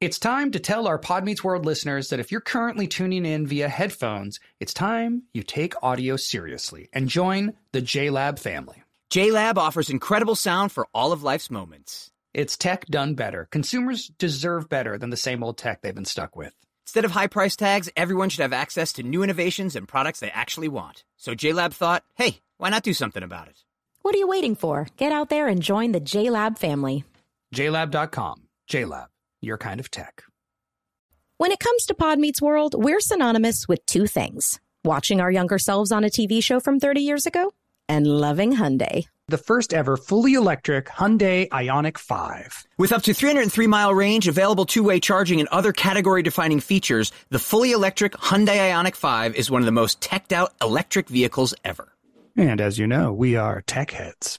It's time to tell our Pod Meets World listeners that if you're currently tuning in via headphones, it's time you take audio seriously and join the JLab family. JLab offers incredible sound for all of life's moments. It's tech done better. Consumers deserve better than the same old tech they've been stuck with. Instead of high price tags, everyone should have access to new innovations and products they actually want. So JLab thought, hey, why not do something about it? What are you waiting for? Get out there and join the JLab family. JLab.com. JLab, your kind of tech. When it comes to Pod Meets World, we're synonymous with two things watching our younger selves on a TV show from 30 years ago and loving Hyundai. The first ever fully electric Hyundai Ioniq 5. With up to 303 mile range, available two way charging, and other category defining features, the fully electric Hyundai Ioniq 5 is one of the most teched out electric vehicles ever. And as you know, we are tech heads.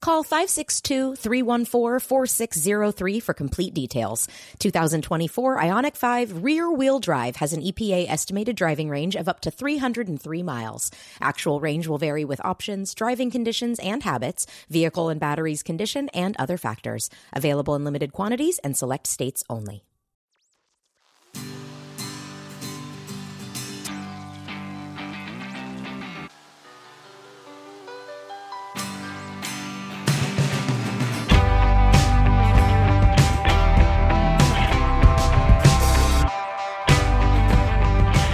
Call 562-314-4603 for complete details. 2024 Ioniq 5 rear wheel drive has an EPA estimated driving range of up to 303 miles. Actual range will vary with options, driving conditions and habits, vehicle and batteries condition, and other factors. Available in limited quantities and select states only.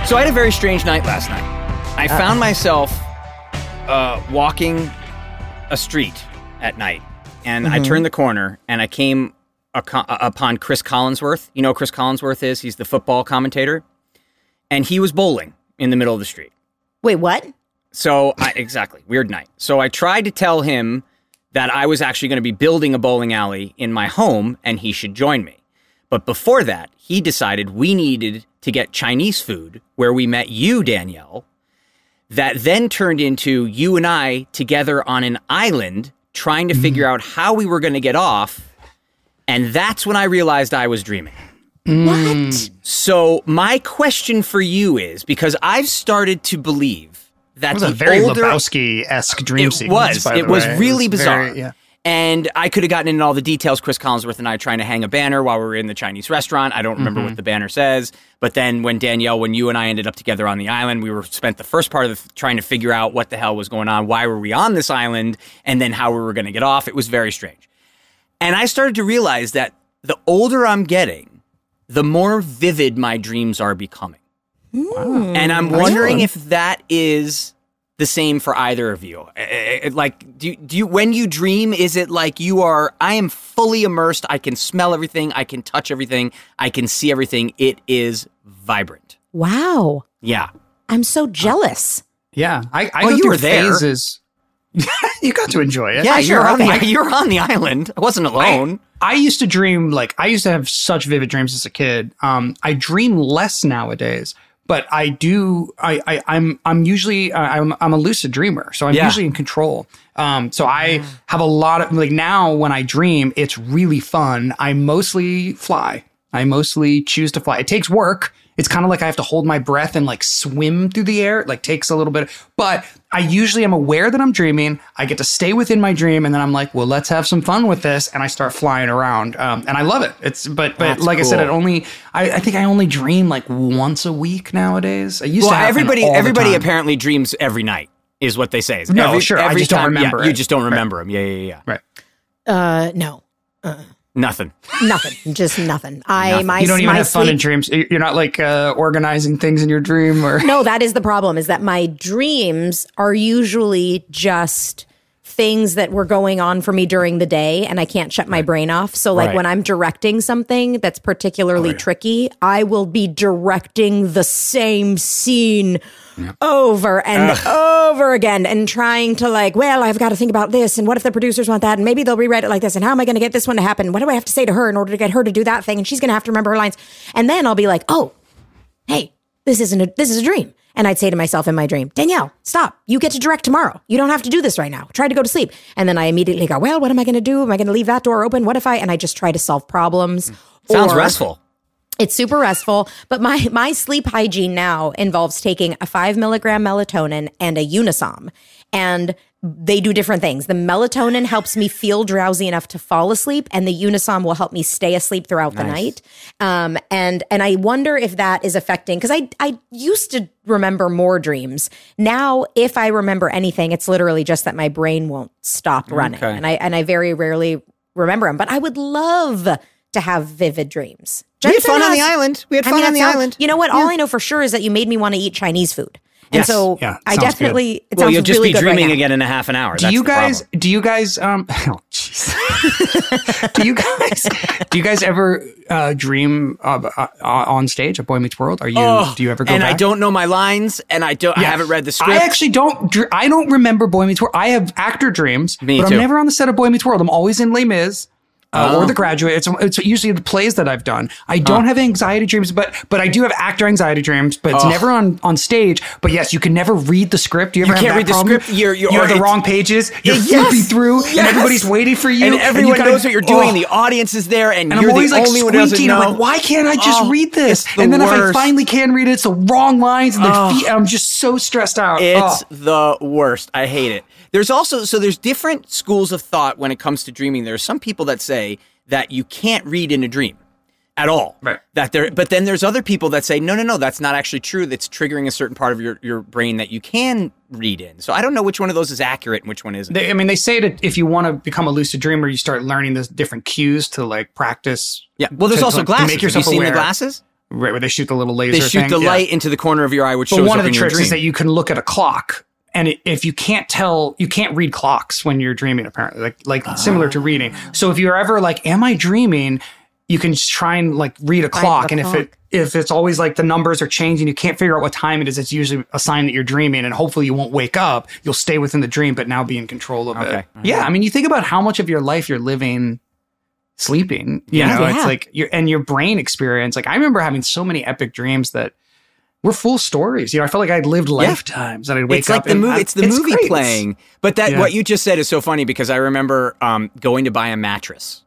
So I had a very strange night last night. I found myself uh, walking a street at night, and I turned the corner and I came upon Chris Collinsworth. You know who Chris Collinsworth is? He's the football commentator, and he was bowling in the middle of the street. Wait, what? So I, exactly weird night. So I tried to tell him that I was actually going to be building a bowling alley in my home, and he should join me. But before that, he decided we needed to get Chinese food where we met you, Danielle. That then turned into you and I together on an island trying to mm-hmm. figure out how we were going to get off. And that's when I realized I was dreaming. What? So my question for you is because I've started to believe that That was a very older Lebowski esque dream it sequence. was. by It the was really It was bizarre. very- yeah. And I could have gotten into all the details. Chris Collinsworth and I trying to hang a banner while we were in the Chinese restaurant. I don't remember Mm-hmm. what the banner says. But then when Danielle, when you and I ended up together on the island, we were spent the first part of the, trying to figure out what the hell was going on. Why were we on this island? And then how we were going to get off. It was very strange. And I started to realize that the older I'm getting, the more vivid my dreams are becoming. Wow. And I'm wondering if that is the same for either of you. Eh, eh, Like, do do you when you dream, is it like you are? I am fully immersed. I can smell everything. I can touch everything. I can see everything. It is vibrant. Wow. Yeah. I'm so jealous. Yeah, I, I Oh, go you through were there. phases. you got to enjoy it. Yeah, I you're sure on the you're on the island. I wasn't alone. I used to dream like I used to have such vivid dreams as a kid. Um, I dream less nowadays, but I do. I, I I'm I'm usually uh, I'm I'm a lucid dreamer, so I'm Yeah. usually in control. Um, so I have a lot of like now when I dream, it's really fun. I mostly fly. I mostly choose to fly. It takes work It's kind of like I have to hold my breath and like swim through the air. It like takes a little bit, but I usually am aware that I'm dreaming. I get to stay within my dream, and then I'm like, well, let's have some fun with this, and I start flying around, um, and I love it. It's but but That's like I said, it only I, I think I only dream like once a week nowadays. I used Well, to everybody all the everybody time. apparently dreams every night is what they say. Is No, every, sure, I Every just don't remember yeah, it. You just don't remember them. Yeah, yeah, yeah. right. Uh, no, Nothing. nothing, just nothing. I Nothing. my You don't even my have fun in dreams. You're not like uh, organizing things in your dream or. No, that is the problem. Is that my dreams are usually just things that were going on for me during the day and I can't shut my brain off. So like Right. when I'm directing something that's particularly oh, tricky, I will be directing the same scene over and over again and trying to like, well, I've got to think about this and what if the producers want that and maybe they'll rewrite it like this and how am I going to get this one to happen? What do I have to say to her in order to get her to do that thing and she's going to have to remember her lines. And then I'll be like, "Oh, hey, this isn't a this is a dream. And I'd say to myself in my dream, Danielle, stop. You get to direct tomorrow. You don't have to do this right now. Try to go to sleep. And then I immediately go, well, what am I going to do? Am I going to leave that door open? What if I? And I just try to solve problems. Mm. Sounds Or- restful. It's super restful. But my my sleep hygiene now involves taking a five milligram melatonin and a Unisom, and they do different things. The melatonin helps me feel drowsy enough to fall asleep, and the Unisom will help me stay asleep throughout the night. Um, and and I wonder if that is affecting because I I used to remember more dreams. Now, if I remember anything, it's literally just that my brain won't stop running, Okay. and I and I very rarely remember them. But I would love to have vivid dreams. We had Jensen fun on the island. We had I fun mean, on the sounds- island. You know what? All I know for sure is that you made me want to eat Chinese food. And Yes. so Yeah, I sounds definitely, it Well, you'll just really be good right dreaming again in a half an hour. Do That's you guys? problem. Do you guys? Um. Oh, jeez. do you guys? Do you guys ever uh, dream uh, uh, on stage at Boy Meets World? Are you? do you ever go? Oh, and I don't know my lines, and I don't. I haven't read the script. I actually don't. dr- I don't remember Boy Meets World. I have actor dreams, Me but too. I'm never on the set of Boy Meets World. I'm always in Les Mis. Uh, Oh. Or the graduate. It's, it's usually the plays that I've done. I don't have anxiety dreams, but but I do have actor anxiety dreams. But it's never on on stage. But yes, you can never read the script. You ever You can't read the script. You're- you're- you have the wrong pages. You're Yes. flipping through, Yes. and everybody's waiting for you, and you everyone gotta- knows what you're doing. Oh. The audience is there, and, And you're I'm always the like only one who doesn't know. I'm like, why can't I just Oh, read this? And then if I finally can read it, it's the wrong lines, and, the Oh. fe- I'm just so stressed out. It's Oh. the worst. I hate it. There's also so there's different schools of thought when it comes to dreaming. There are some people that say that you can't read in a dream at all. Right. That there but then there's other people that say no no no that's not actually true. That's triggering a certain part of your your brain that you can read in. So I don't know which one of those is accurate and which one isn't. They, I mean, they say that if you want to become a lucid dreamer, you start learning the different cues to like practice. yeah. Well, there's to- also to glasses. make yourself Have you seen aware. the glasses? Right, where they shoot the little laser. They shoot thing. the Yeah. light into the corner of your eye, which But shows one up of the in tricks is that you can look at a clock, and if you can't tell, you can't read clocks when you're dreaming. Apparently, like like similar to reading. So if you're ever like, "Am I dreaming?" You can just try and like read a clock, the and if clock. it if it's always like the numbers are changing, you can't figure out what time it is. It's usually a sign that you're dreaming, and hopefully you won't wake up. You'll stay within the dream, but now be in control of Okay. it. Yeah, I mean, you think about how much of your life you're living sleeping. You Yeah. know, Yeah. it's like your and your brain experience. Like I remember having so many epic dreams that were full stories. You know, I felt like I'd lived lifetimes and I'd wake it's like up. the and movie. I- It's the movie great. playing. But that Yeah. what you just said is so funny because I remember um, going to buy a mattress,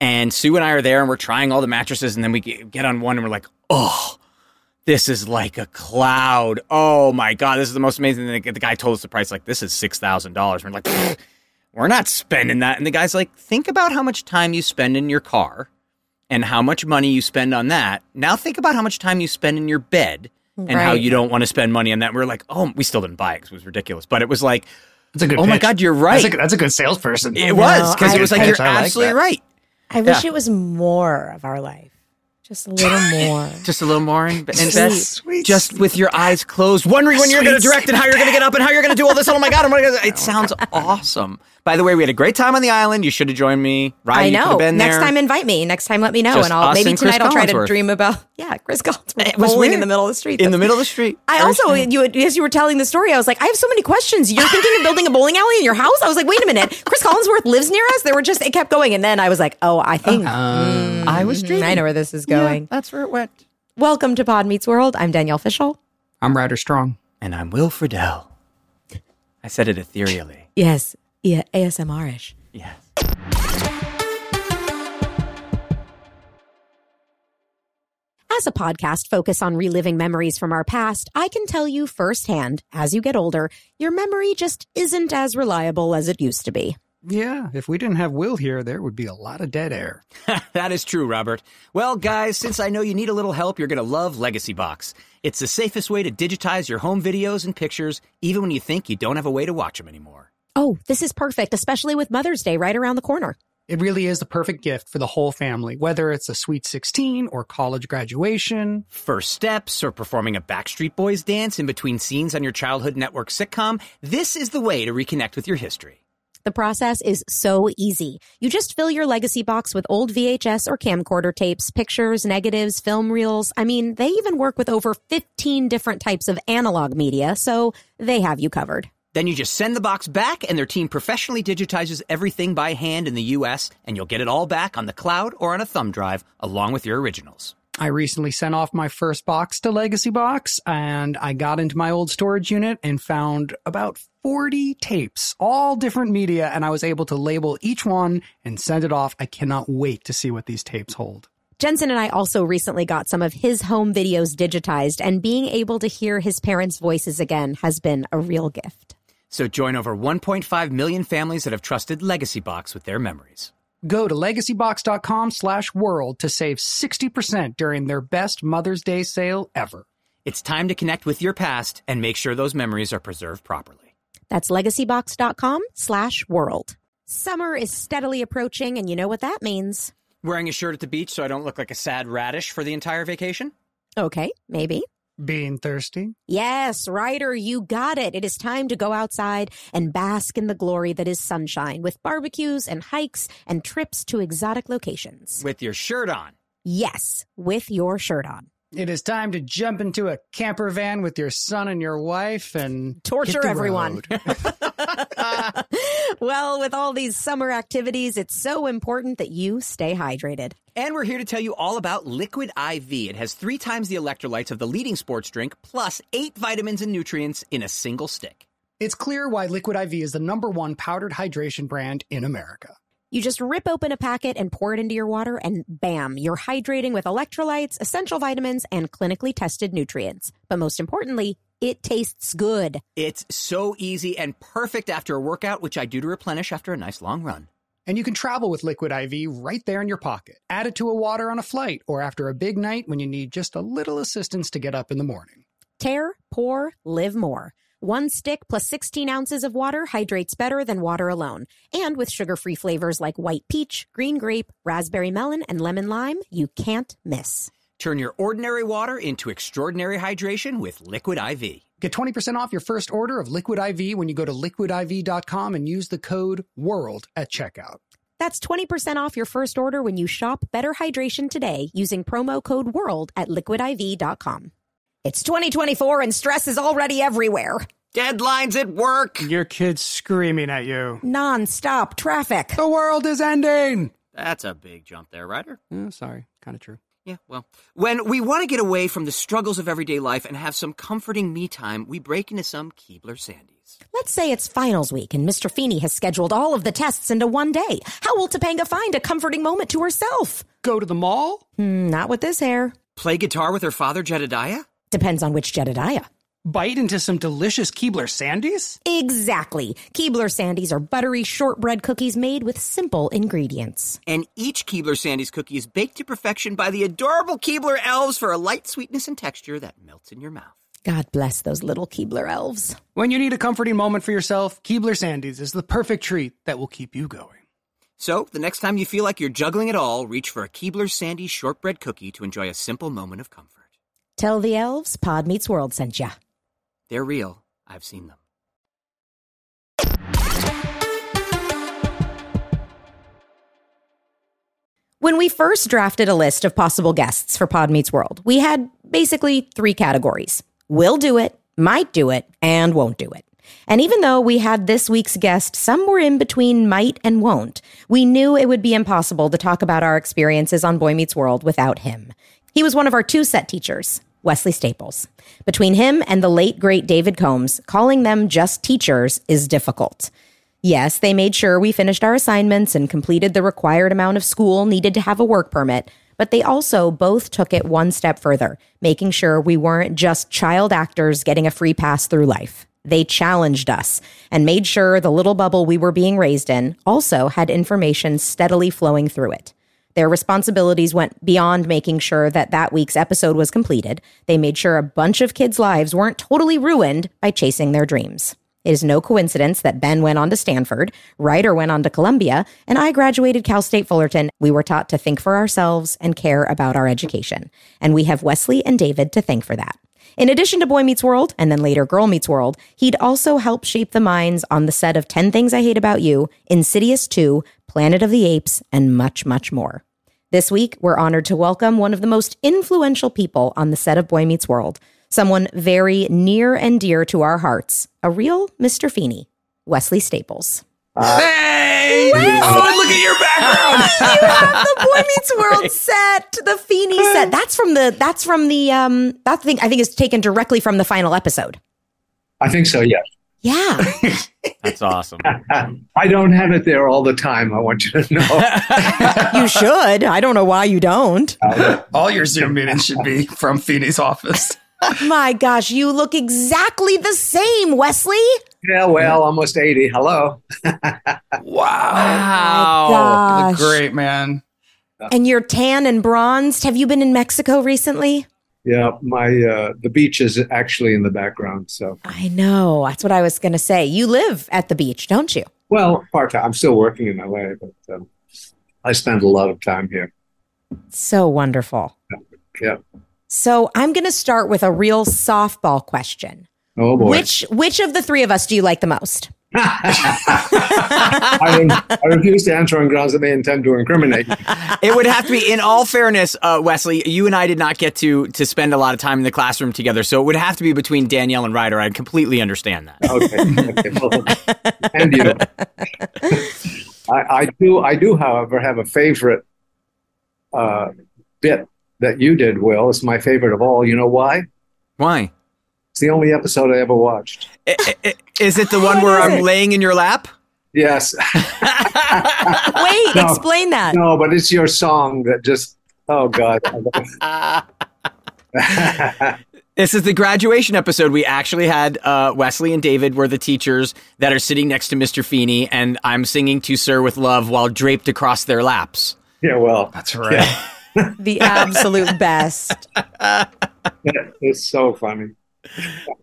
and Sue and I are there, and we're trying all the mattresses, and then we get on one, and we're like, oh. This is like a cloud. Oh my god, this is the most amazing thing. The guy told us the price, like this is six thousand dollars. We're like, "Pfft, we're not spending that. And the guy's like, think about how much time you spend in your car, and how much money you spend on that. Now think about how much time you spend in your bed, and how you don't want to spend money on that. And we're like, oh, we still didn't buy it because it was ridiculous. But it was like, That's a good. Oh my. God, you're right. That's a, that's a good salesperson. it was because I- it was like Pitch, you're I absolutely that. right. I wish Yeah. it was more of our life. Just a little more. Just a little more And, in bed, Sweet. Sweet, just with your eyes closed, wondering when you're going to direct and how you're going to get up and how you're going to do all this. Oh my god! I'm gonna, it sounds awesome. By the way, we had a great time on the island. You should have joined me. Ryan, I you know. have been Next there. time, invite me. Next time, let me know, Just and I'll maybe and tonight I'll try to dream about. Yeah, Chris Collinsworth was bowling in the middle of the street. in the middle of the street. I also, strange. you as you were telling the story, I was like, I have so many questions. You're thinking of building a bowling alley in your house? I was like, wait a minute, Chris Collinsworth lives near us. There were just it kept going, and then I was like, oh, I think mm, I was dreaming. I know where this is Yeah, going. that's where it went. Welcome to Pod Meets World. I'm Danielle Fishel. I'm Ryder Strong. And I'm Will Friedle. I said it ethereally. Yes, yeah, ASMR-ish. Yes. As a podcast focused on reliving memories from our past, I can tell you firsthand, as you get older, your memory just isn't as reliable as it used to be. Yeah, if we didn't have Will here, there would be a lot of dead air. that is true, Robert. Well, guys, since I know you need a little help, you're going to love Legacy Box. It's the safest way to digitize your home videos and pictures, even when you think you don't have a way to watch them anymore. Oh, this is perfect, especially with Mother's Day right around the corner. It really is the perfect gift for the whole family, whether it's a sweet 16 or college graduation. First steps or performing a Backstreet Boys dance in between scenes on your childhood network sitcom, this is the way to reconnect with your history. The process is so easy. You just fill your legacy box with old VHS or camcorder tapes, pictures, negatives, film reels. I mean, they even work with over 15 different types of analog media, so they have you covered. Then you just send the box back, and their team professionally digitizes everything by hand in the US, and you'll get it all back on the cloud or on a thumb drive along with your originals. I recently sent off my first box to Legacy Box, and I got into my old storage unit and found about 40 tapes, all different media, and I was able to label each one and send it off. I cannot wait to see what these tapes hold. Jensen and I also recently got some of his home videos digitized, and being able to hear his parents' voices again has been a real gift. So join over 1.5 million families that have trusted Legacy Box with their memories. Go to legacybox.com slash world to save 60% during their best Mother's Day sale ever. It's time to connect with your past and make sure those memories are preserved properly. That's legacybox.com slash world. Summer is steadily approaching, and you know what that means. Wearing a shirt at the beach so I don't look like a sad radish for the entire vacation? Okay, maybe. Being thirsty? Yes, Ryder, you got it. It is time to go outside and bask in the glory that is sunshine with barbecues and hikes and trips to exotic locations. With your shirt on. Yes, with your shirt on. It is time to jump into a camper van with your son and your wife and torture everyone. well, with all these summer activities, it's so important that you stay hydrated. And we're here to tell you all about Liquid IV. It has three times the electrolytes of the leading sports drink, plus eight vitamins and nutrients in a single stick. It's clear why Liquid IV is the number one powdered hydration brand in America. You just rip open a packet and pour it into your water, and bam, you're hydrating with electrolytes, essential vitamins, and clinically tested nutrients. But most importantly, it tastes good. It's so easy and perfect after a workout, which I do to replenish after a nice long run. And you can travel with Liquid IV right there in your pocket. Add it to a water on a flight or after a big night when you need just a little assistance to get up in the morning. Tear, pour, live more. One stick plus 16 ounces of water hydrates better than water alone. And with sugar free flavors like white peach, green grape, raspberry melon, and lemon lime, you can't miss. Turn your ordinary water into extraordinary hydration with Liquid IV. Get 20% off your first order of Liquid IV when you go to liquidiv.com and use the code WORLD at checkout. That's 20% off your first order when you shop Better Hydration today using promo code WORLD at liquidiv.com. It's 2024 and stress is already everywhere. Deadlines at work. Your kid's screaming at you. Non-stop traffic. The world is ending. That's a big jump there, Ryder. Oh, sorry. Kind of true. Yeah, well, when we want to get away from the struggles of everyday life and have some comforting me time, we break into some Keebler Sandies. Let's say it's finals week and Mr. Feeny has scheduled all of the tests into one day. How will Topanga find a comforting moment to herself? Go to the mall? Mm, not with this hair. Play guitar with her father, Jedediah? Depends on which Jedediah. Bite into some delicious Keebler Sandies? Exactly. Keebler Sandies are buttery shortbread cookies made with simple ingredients. And each Keebler Sandies cookie is baked to perfection by the adorable Keebler elves for a light sweetness and texture that melts in your mouth. God bless those little Keebler elves. When you need a comforting moment for yourself, Keebler Sandies is the perfect treat that will keep you going. So, the next time you feel like you're juggling it all, reach for a Keebler Sandies shortbread cookie to enjoy a simple moment of comfort. Tell the elves Pod Meets World sent ya. They're real. I've seen them. When we first drafted a list of possible guests for Pod Meets World, we had basically three categories will do it, might do it, and won't do it. And even though we had this week's guest somewhere in between might and won't, we knew it would be impossible to talk about our experiences on Boy Meets World without him. He was one of our two set teachers, Wesley Staples. Between him and the late great David Combs, calling them just teachers is difficult. Yes, they made sure we finished our assignments and completed the required amount of school needed to have a work permit, but they also both took it one step further, making sure we weren't just child actors getting a free pass through life. They challenged us and made sure the little bubble we were being raised in also had information steadily flowing through it. Their responsibilities went beyond making sure that that week's episode was completed. They made sure a bunch of kids' lives weren't totally ruined by chasing their dreams. It is no coincidence that Ben went on to Stanford, Ryder went on to Columbia, and I graduated Cal State Fullerton. We were taught to think for ourselves and care about our education. And we have Wesley and David to thank for that. In addition to Boy Meets World and then later Girl Meets World, he'd also helped shape the minds on the set of 10 Things I Hate About You, Insidious 2, Planet of the Apes, and much, much more. This week, we're honored to welcome one of the most influential people on the set of Boy Meets World, someone very near and dear to our hearts, a real Mr. Feeny, Wesley Staples. Hey! Oh, look at your background. you have the Boy Meets World set, the Feeny set. That's from the. That's from the. Um, that thing I think is taken directly from the final episode. I think so. Yes. Yeah. That's awesome. I don't have it there all the time. I want you to know. you should. I don't know why you don't. Oh, all your Zoom meetings should be from Feeny's office. My gosh, you look exactly the same, Wesley. yeah, well, almost 80. Hello. Wow. Oh You look great, man. And you're tan and bronzed. Have you been in Mexico recently? Yeah, my uh, the beach is actually in the background. So, I know. That's what I was going to say. You live at the beach, don't you? well, part time. I'm still working in LA, but um, I spend a lot of time here. So wonderful. Yeah. So I'm going to start with a real softball question. Oh boy. Which which of the three of us do you like the most? I, I refuse to answer on grounds that they intend to incriminate. it would have to be in all fairness uh, wesley you and i did not get to to spend a lot of time in the classroom together so it would have to be between danielle and ryder i completely understand that Okay. okay. And you. I, I do. I do, however, have a favorite uh, bit that you did, Will. It's my favorite of all. You know why? why It's the only episode I ever watched. Is it the one where i'm it? laying in your lap Yes. Wait, No. explain that. no, but it's your song that just. Oh God. This is the graduation episode. We actually had uh, Wesley and David were the teachers that are sitting next to Mr. Feeny, and I'm singing "To Sir with Love" while draped across their laps. yeah. Well, That's right. The absolute best. it's so funny.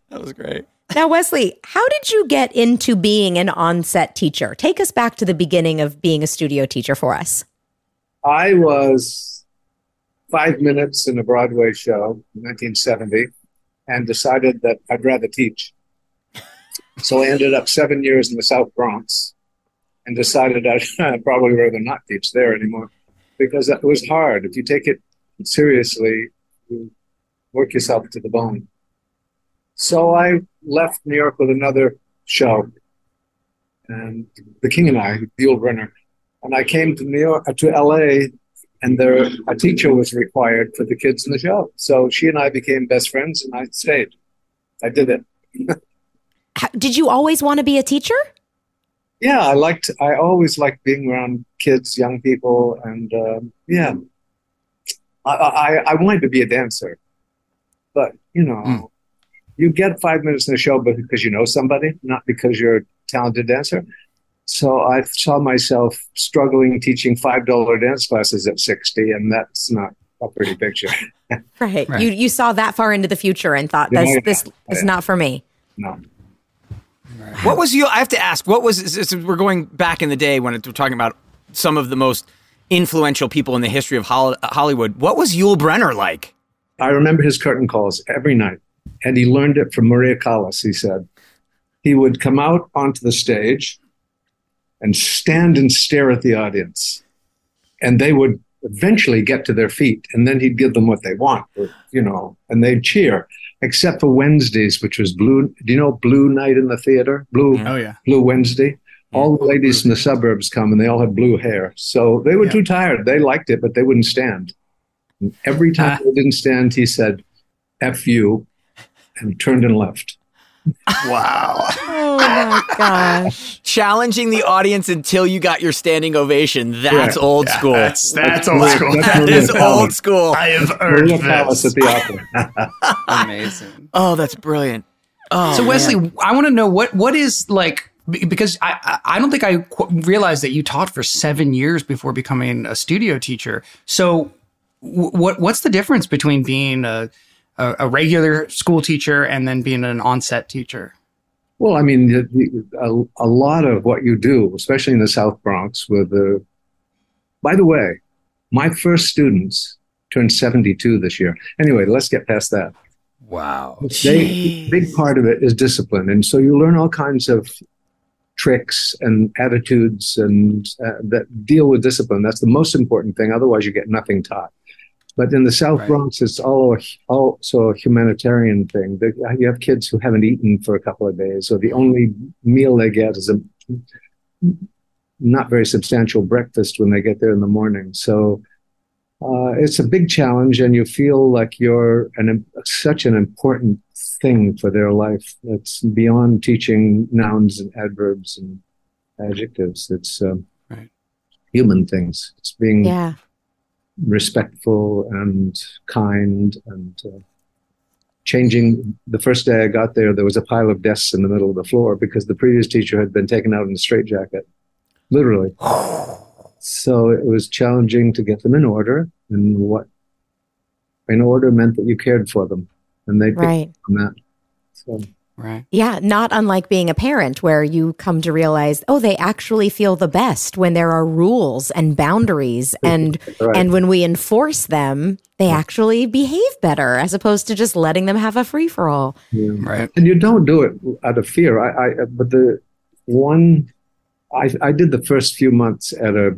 That was great. Now, Wesley, how did you get into being an on-set teacher? Take us back to the beginning of being a studio teacher for us. I was five minutes in a Broadway show in 1970 and decided that I'd rather teach. So I ended up seven years in the South Bronx and decided I'd probably rather not teach there anymore because it was hard. If you take it seriously, you work yourself to the bone. So I left New York with another show, and The King and I, the old runner, and I came to New York uh, to LA, and there a teacher was required for the kids in the show. So she and I became best friends, and I stayed. I did it. How, did you always want to be a teacher? Yeah, I liked. I always liked being around kids, young people, and um, yeah, I, I I wanted to be a dancer, but you know, Mm. You get five minutes in the show because you know somebody, not because you're a talented dancer. So I saw myself struggling teaching five dollar dance classes at sixty, and that's not a pretty picture. Right. Right. You you saw that far into the future and thought Yeah, this yeah, this is not for me. No. What was you? I have to ask. What was? this We're going back in the day when it, we're talking about some of the most influential people in the history of Hollywood. What was Yul Brynner like? I remember his curtain calls every night, and he learned it from Maria Callas. He said he would come out onto the stage and stand and stare at the audience, and they would eventually get to their feet, and then he'd give them what they want, or, you know, and they'd cheer. Except for Wednesdays, which was blue. Do you know Blue Night in the theater? Blue Oh yeah. Blue Wednesday. All the ladies in the suburbs come, and they all had blue hair. So they were Yeah. too tired. They liked it, but they wouldn't stand. And every time Ah. they didn't stand, he said, F you, and turned and left. Wow. Oh my gosh. Challenging the audience until you got your standing ovation. That's old school. That's that's old school. Maria that is old school. I have earned Maria Callas at the opera. Amazing. Oh, that's brilliant. Oh, So man. Wesley, I want to know what what is like because I I I don't think I qu- realized that you taught for seven years before becoming a studio teacher. So w- what what's the difference between being a a, a regular school teacher and then being an on-set teacher? Well, I mean, the, the, a, a lot of what you do, especially in the South Bronx, with the. By the way, my first students turned 72 this year. Anyway, let's get past that. wow. They, big part of it is discipline, and so you learn all kinds of tricks and attitudes and uh, that deal with discipline. That's the most important thing. Otherwise, you get nothing taught. But in the South Right. Bronx, it's all also a humanitarian thing. You have kids who haven't eaten for a couple of days, so the only meal they get is a not very substantial breakfast when they get there in the morning. So uh, it's a big challenge, and you feel like you're an, such an important thing for their life. It's beyond teaching nouns and adverbs and adjectives. It's um, Right. human things. It's being Yeah. Respectful and kind and uh, changing. The first day I got there, there was a pile of desks in the middle of the floor because the previous teacher had been taken out in a straitjacket, literally. So it was challenging to get them in order, and what in order meant that you cared for them, and they picked Right. on that. So Right. Yeah, not unlike being a parent where you come to realize, oh, they actually feel the best when there are rules and boundaries and right. and when we enforce them, they actually behave better as opposed to just letting them have a free for all. yeah. Right. and you don't do it out of fear. I, I but the one I, I did the first few months at a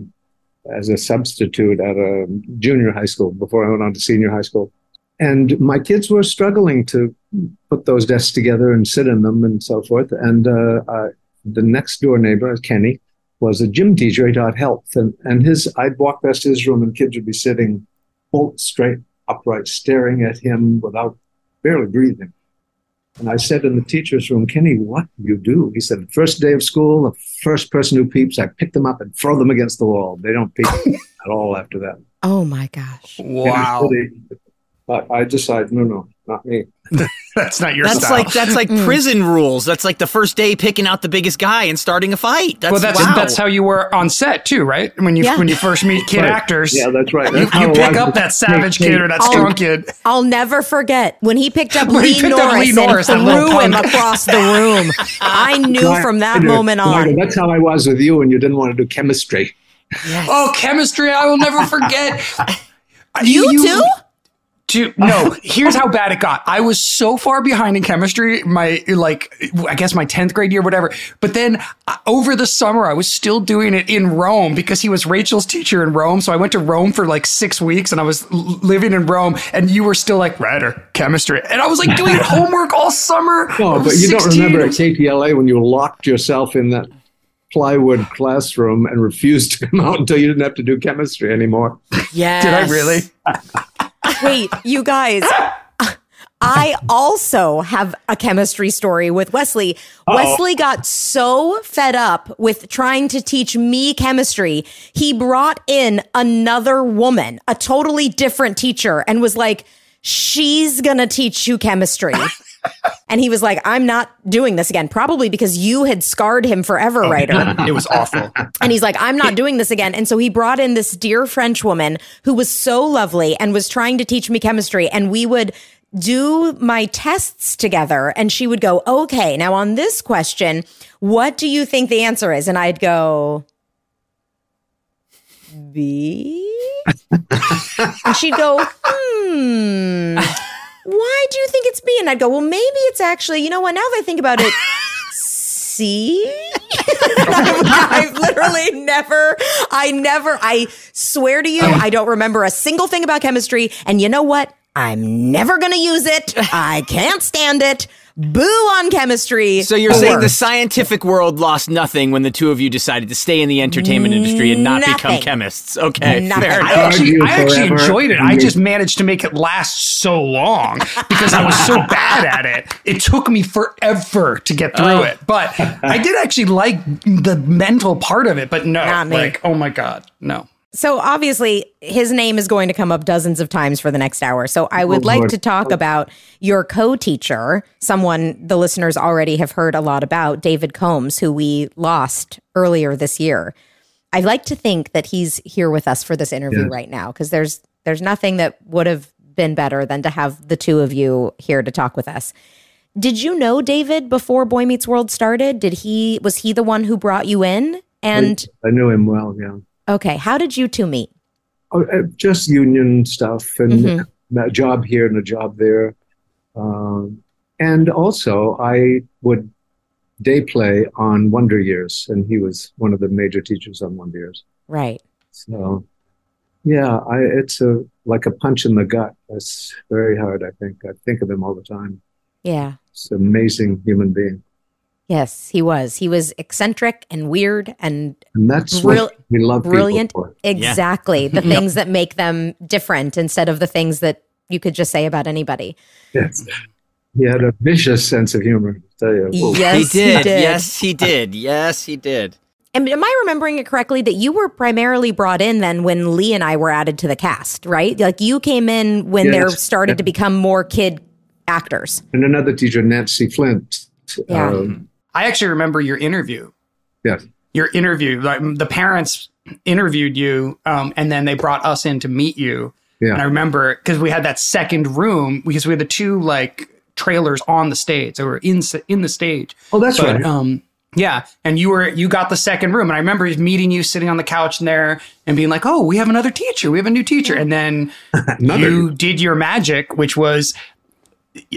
as a substitute at a junior high school before I went on to senior high school, and my kids were struggling to put those desks together and sit in them and so forth. And uh, uh, the next door neighbor, Kenny, was a gym teacher. He taught health, and and his I'd walk past his room and kids would be sitting bolt straight upright, staring at him without barely breathing. And I said in the teacher's room, Kenny, what do you do? He said, first day of school, the first person who peeps, I pick them up and throw them against the wall. They don't peep at all after that. Oh my gosh. Wow. But I decided, no, no, not me. That's not your That's style. like that's like Mm. prison rules. That's like the first day picking out the biggest guy and starting a fight. That's, well, that's wow. that's how you were on set too, right? When you Yeah. when you first meet kid Right. actors, Yeah, that's right. you, That's how you pick up that savage kid or that I'll- strong kid. I'll never forget when he picked up When he Lee picked up Norris, Lee Norris, and threw him across the room. I knew Right. from that I moment Right. on. That's how I was with you when you didn't want to do chemistry. Oh, chemistry! I will never forget. You too? Dude, no, here's how bad it got. I was so far behind in chemistry, my like, I guess my 10th grade year, whatever. But then uh, over the summer, I was still doing it in Rome because he was Rachel's teacher in Rome. So I went to Rome for like six weeks and I was l- living in Rome and you were still like, Ryder, chemistry. And I was like doing homework all summer. No, but you don't remember at KTLA when you locked yourself in that plywood classroom and refused to come out until you didn't have to do chemistry anymore. Yeah. Did I really? Wait, you guys. I also have a chemistry story with Wesley. Wesley got so fed up with trying to teach me chemistry, he brought in another woman, a totally different teacher, and was like, She's gonna teach you chemistry. And he was like, I'm not doing this again, probably because you had scarred him forever, Ryder. It was awful. And he's like, I'm not doing this again. And so he brought in this dear French woman who was so lovely and was trying to teach me chemistry. And we would do my tests together. And she would go, Okay, now on this question, what do you think the answer is? And I'd go, B. and she'd go, Hmm. Why do you think it's B? And I'd go, Well, maybe it's actually, you know what? Now that I think about it, C. I've literally never, I never, I swear to you, I don't remember a single thing about chemistry. And you know what? I'm never going to use it. I can't stand it. Boo on chemistry. So you're the saying the scientific world lost nothing when the two of you decided to stay in the entertainment industry and not become chemists? Okay, Nothing. fair I actually, I actually enjoyed it. I just managed to make it last so long because I was so bad at it. It took me forever to get through Oh. it. But I did actually like the mental part of it. But no, Not me. like, oh my God, no. So obviously, his name is going to come up dozens of times for the next hour. So I would like to talk about your co-teacher, someone the listeners already have heard a lot about, David Combs, who we lost earlier this year. I'd like to think that he's here with us for this interview Yeah. right now because there's there's nothing that would have been better than to have the two of you here to talk with us. Did you know David before Boy Meets World started? Did he was he the one who brought you in? And I knew him well. Yeah. Okay, how did you two meet? Oh, uh, just union stuff and Mhm. a job here and a job there. Um, and also, I would day play on Wonder Years, and he was one of the major teachers on Wonder Years. Right. So, yeah, I, it's a like a punch in the gut. It's very hard. I think I think of him all the time. Yeah. It's an amazing human being, Yes, he was. He was eccentric and weird and and that's Brill- what we love people brilliant. for. Exactly. The things that make them different instead of the things that you could just say about anybody. Yes. He had a vicious sense of humor. I tell you. Whoa. Yes, he did. he did. Yes, he did. Yes, he did. And am I remembering it correctly that you were primarily brought in then when Lee and I were added to the cast, right? Like you came in when there Yes. started to become more kid actors. And another teacher, Nancy Flint. Yeah. um, I actually remember your interview. yes. Your interview, like the parents interviewed you, um, and then they brought us in to meet you. Yeah. And I remember because we had that second room because we had the two like trailers on the stage. They were in in the stage. Oh, that's But, right. Um, yeah, and you were you got the second room, and I remember meeting you sitting on the couch in there and being like, "Oh, we have another teacher. We have a new teacher." And then you did your magic, which was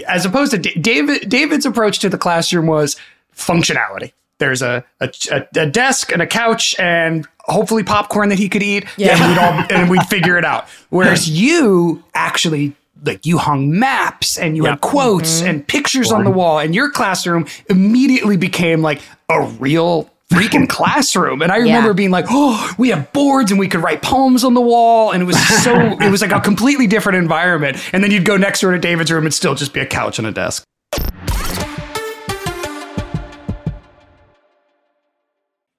as opposed to Da- David. David's approach to the classroom was functionality. There's a a, a, desk and a couch and hopefully popcorn that he could eat. Yeah. and we'd all and we'd figure it out. Whereas you actually. Like you hung maps and you had quotes Mm-hmm. and pictures on the wall, and your classroom immediately became like a real freaking classroom. And I remember Yeah. being like, "Oh, we have boards and we could write poems on the wall," and it was so it was like a completely different environment. And then you'd go next door to David's room and still just be a couch and a desk.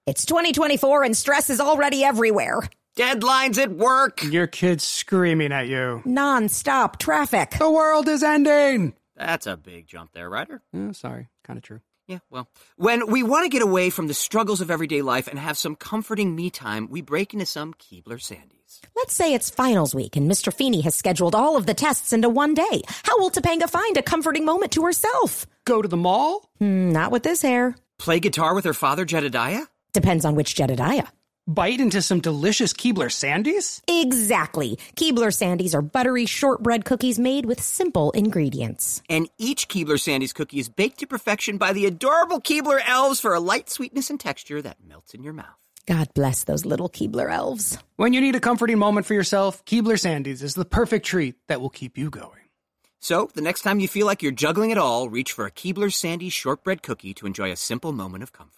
It's 2024 and stress is already everywhere. Deadlines at work. Your kid's screaming at you. Non-stop traffic. The world is ending. That's a big jump there, Ryder. Oh, sorry, kind of true. Yeah, well, when we want to get away from the struggles of everyday life and have some comforting me time, we break into some Keebler Sandies. Let's say it's finals week and Mr. Feeny has scheduled all of the tests into one day. How will Topanga find a comforting moment to herself? Go to the mall. Hmm, not with this hair. Play guitar with her father, Jedediah? Depends on which Jedediah. Bite into some delicious Keebler Sandies. Exactly. Keebler Sandies are buttery shortbread cookies made with simple ingredients. And each Keebler Sandies cookie is baked to perfection by the adorable Keebler elves for a light sweetness and texture that melts in your mouth. God bless those little Keebler elves. When you need a comforting moment for yourself, Keebler Sandies is the perfect treat that will keep you going. So, the next time you feel like you're juggling it all, reach for a Keebler Sandies shortbread cookie to enjoy a simple moment of comfort.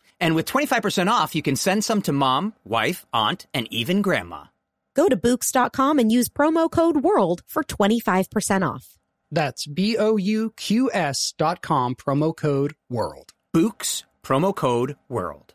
And with 25% off, you can send some to mom, wife, aunt, and even grandma. Go to Bouqs.com and use promo code WORLD for 25% off. That's B O U Q S dot com, promo code WORLD. Bouqs, promo code WORLD.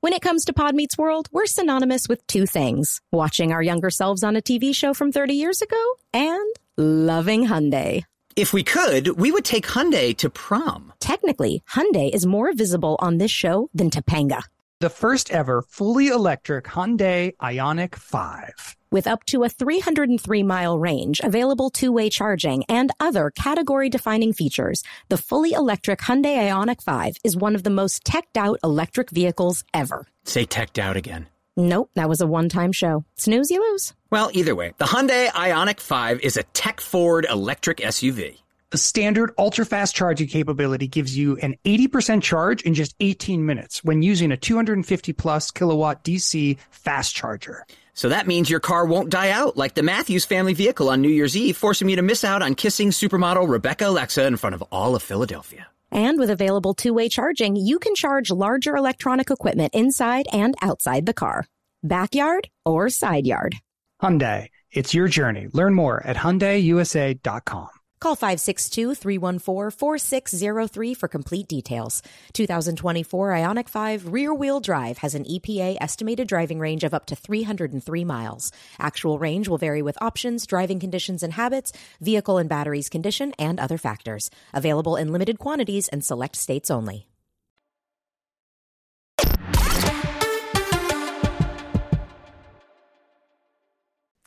When it comes to Pod Meets World, we're synonymous with two things watching our younger selves on a TV show from 30 years ago and loving Hyundai. If we could, we would take Hyundai to prom. Technically, Hyundai is more visible on this show than Topanga. The first ever fully electric Hyundai Ioniq 5. With up to a 303 mile range, available two way charging, and other category defining features, the fully electric Hyundai Ioniq 5 is one of the most teched out electric vehicles ever. Say teched out again. Nope, that was a one time show. Snooze, you lose. Well, either way, the Hyundai Ioniq 5 is a tech forward electric SUV. The standard ultra fast charging capability gives you an 80% charge in just 18 minutes when using a 250 plus kilowatt DC fast charger. So that means your car won't die out like the Matthews family vehicle on New Year's Eve, forcing you to miss out on kissing supermodel Rebecca Alexa in front of all of Philadelphia. And with available two way charging, you can charge larger electronic equipment inside and outside the car, backyard or side yard. Hyundai, it's your journey. Learn more at HyundaiUSA.com. Call 562-314-4603 for complete details. 2024 Ioniq 5 rear-wheel drive has an EPA estimated driving range of up to 303 miles. Actual range will vary with options, driving conditions and habits, vehicle and batteries condition, and other factors. Available in limited quantities and select states only.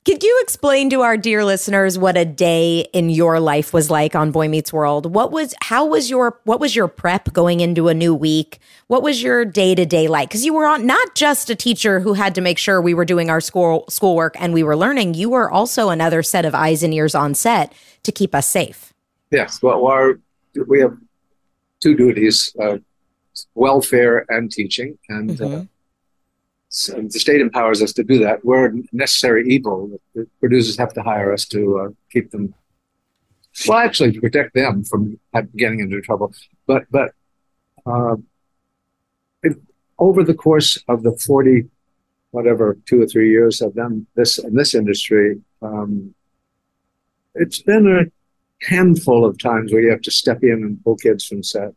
Could you explain to our dear listeners what a day in your life was like on Boy Meets World? What was how was your what was your prep going into a new week? What was your day to day like? Because you were on, not just a teacher who had to make sure we were doing our school schoolwork and we were learning. You were also another set of eyes and ears on set to keep us safe. Yes, well, our, we have two duties: uh, welfare and teaching, and. Mm-hmm. Uh, so the state empowers us to do that. We're a necessary evil. The producers have to hire us to uh, keep them, well, actually, to protect them from getting into trouble. But but uh, over the course of the forty, whatever, two or three years of them this in this industry, um, it's been a handful of times where you have to step in and pull kids from set.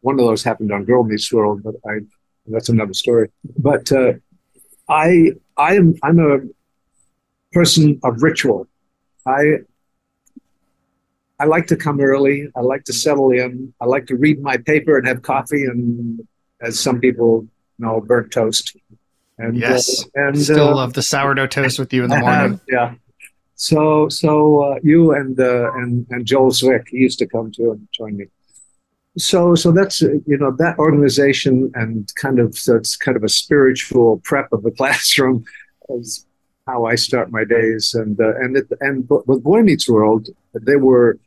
One of those happened on Girl Meets World, but I that's another story. But uh, I I am I'm a person of ritual. I I like to come early. I like to settle in. I like to read my paper and have coffee and, as some people know, burnt toast. And Yes. uh, and Still uh, love the sourdough toast with you in the morning. yeah. So so uh, you and uh, and and Joel Zwick he used to come to and join me. So so that's uh, you know that organization and kind of so it's kind of a spiritual prep of the classroom is how I start my days and uh, and it, and with Boy Meets World there were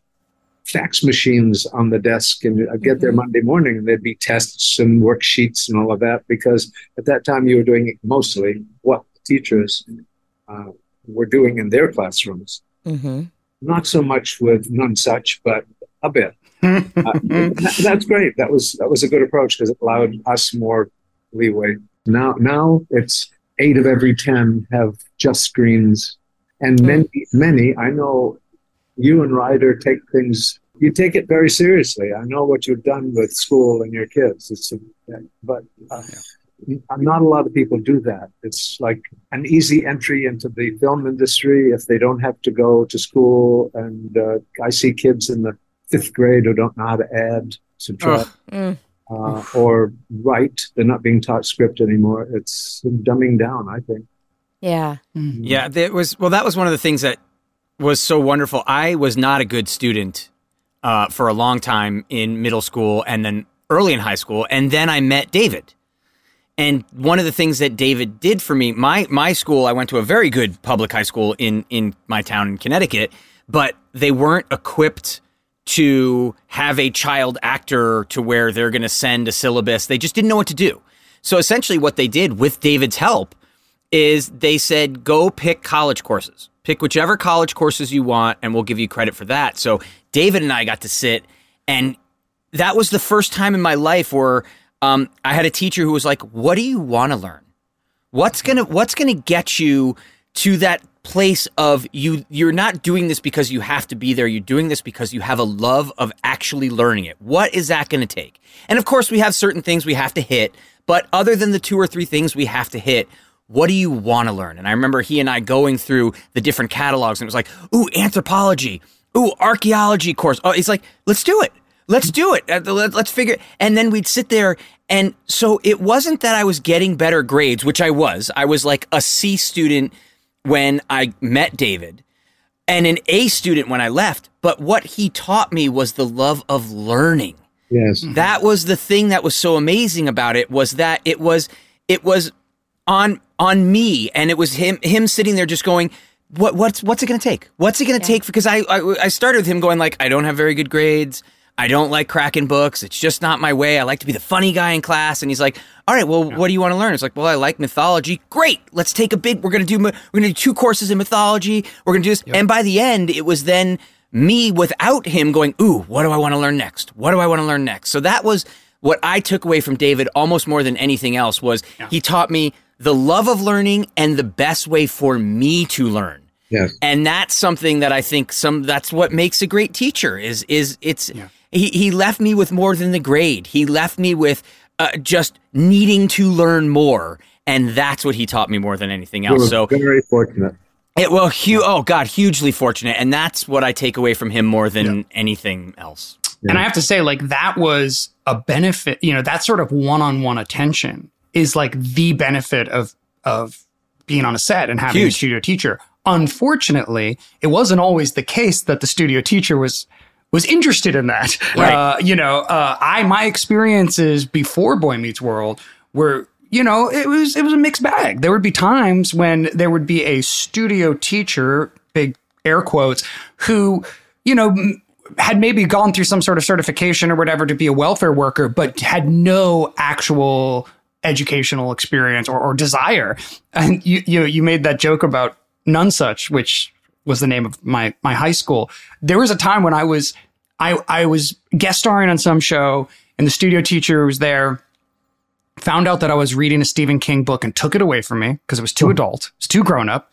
fax machines on the desk and I'd get there Mhm. Monday morning and there'd be tests and worksheets and all of that because at that time you were doing mostly what teachers uh, were doing in their classrooms. Mm-hmm. Not so much with none such, but a bit. Uh, that- that's great. That was that was a good approach because it allowed us more leeway. Now now it's eight of every ten have just screens, and many many I know you and Ryder take things. You take it very seriously. I know what you've done with school and your kids. It's a, but uh, not a lot of people do that. It's like an easy entry into the film industry if they don't have to go to school. And uh, I see kids in the fifth grade who don't know how to add, subtract, Mm. uh, or write. They're not being taught script anymore. It's dumbing down, I think. Yeah. Yeah, that was well. That was one of the things that was so wonderful. I was not a good student uh, for a long time in middle school and then early in high school, and then I met David. And one of the things that David did for me, my my school, I went to a very good public high school in in my town in Connecticut, but they weren't equipped to have a child actor to where they're going to send a syllabus. They just didn't know what to do. So essentially, what they did with David's help is they said, go pick college courses. Pick whichever college courses you want, and we'll give you credit for that. So David and I got to sit, and that was the first time in my life where um, I had a teacher who was like, "What do you want to learn? What's gonna What's gonna get you to that place of you? You're not doing this because you have to be there. You're doing this because you have a love of actually learning it. What is that going to take? And of course, we have certain things we have to hit, but other than the two or three things we have to hit, what do you want to learn? And I remember he and I going through the different catalogs and it was like, ooh, anthropology, ooh, archaeology course. Oh, he's like, let's do it. Let's do it. Uh, let's figure. And then we'd sit there. And so it wasn't that I was getting better grades, which I was. I was like a C student when I met David and an A student when I left. But what he taught me was the love of learning. Yes. Mm-hmm. That was the thing that was so amazing about it was that it was, it was on on me, and it was him him sitting there just going, "What what's what's it going to take? What's it going to yeah. take?" Because I, I I started with him going like, "I don't have very good grades." I don't like cracking books. It's just not my way. I like to be the funny guy in class. And he's like, all right, well, yeah. what do you want to learn? It's like, well, I like mythology. Great. Let's take a big, we're going to do, we're going to do two courses in mythology. We're going to do this. Yep. And by the end, it was then me without him going, ooh, what do I want to learn next? What do I want to learn next? So that was what I took away from David almost more than anything else was yeah. he taught me the love of learning and the best way for me to learn. Yes. And that's something that I think some that's what makes a great teacher is is it's yeah. He he left me with more than the grade. He left me with uh, just needing to learn more and that's what he taught me more than anything else. so very fortunate. It, well, hu- oh god, hugely fortunate and that's what I take away from him more than yeah. anything else. Yeah. And I have to say like that was a benefit, you know, that sort of one-on-one attention is like the benefit of of being on a set and having Huge. a studio teacher. Unfortunately, it wasn't always the case that the studio teacher was was interested in that. Right. Uh, you know, uh, I my experiences before Boy Meets World were you know it was it was a mixed bag. There would be times when there would be a studio teacher, big air quotes, who you know had maybe gone through some sort of certification or whatever to be a welfare worker, but had no actual educational experience or, or desire. And you, you you made that joke about none such, which was the name of my my high school. There was a time when I was I I was guest starring on some show, and the studio teacher was there. Found out that I was reading a Stephen King book and took it away from me because it was too hmm. adult, it was too grown up,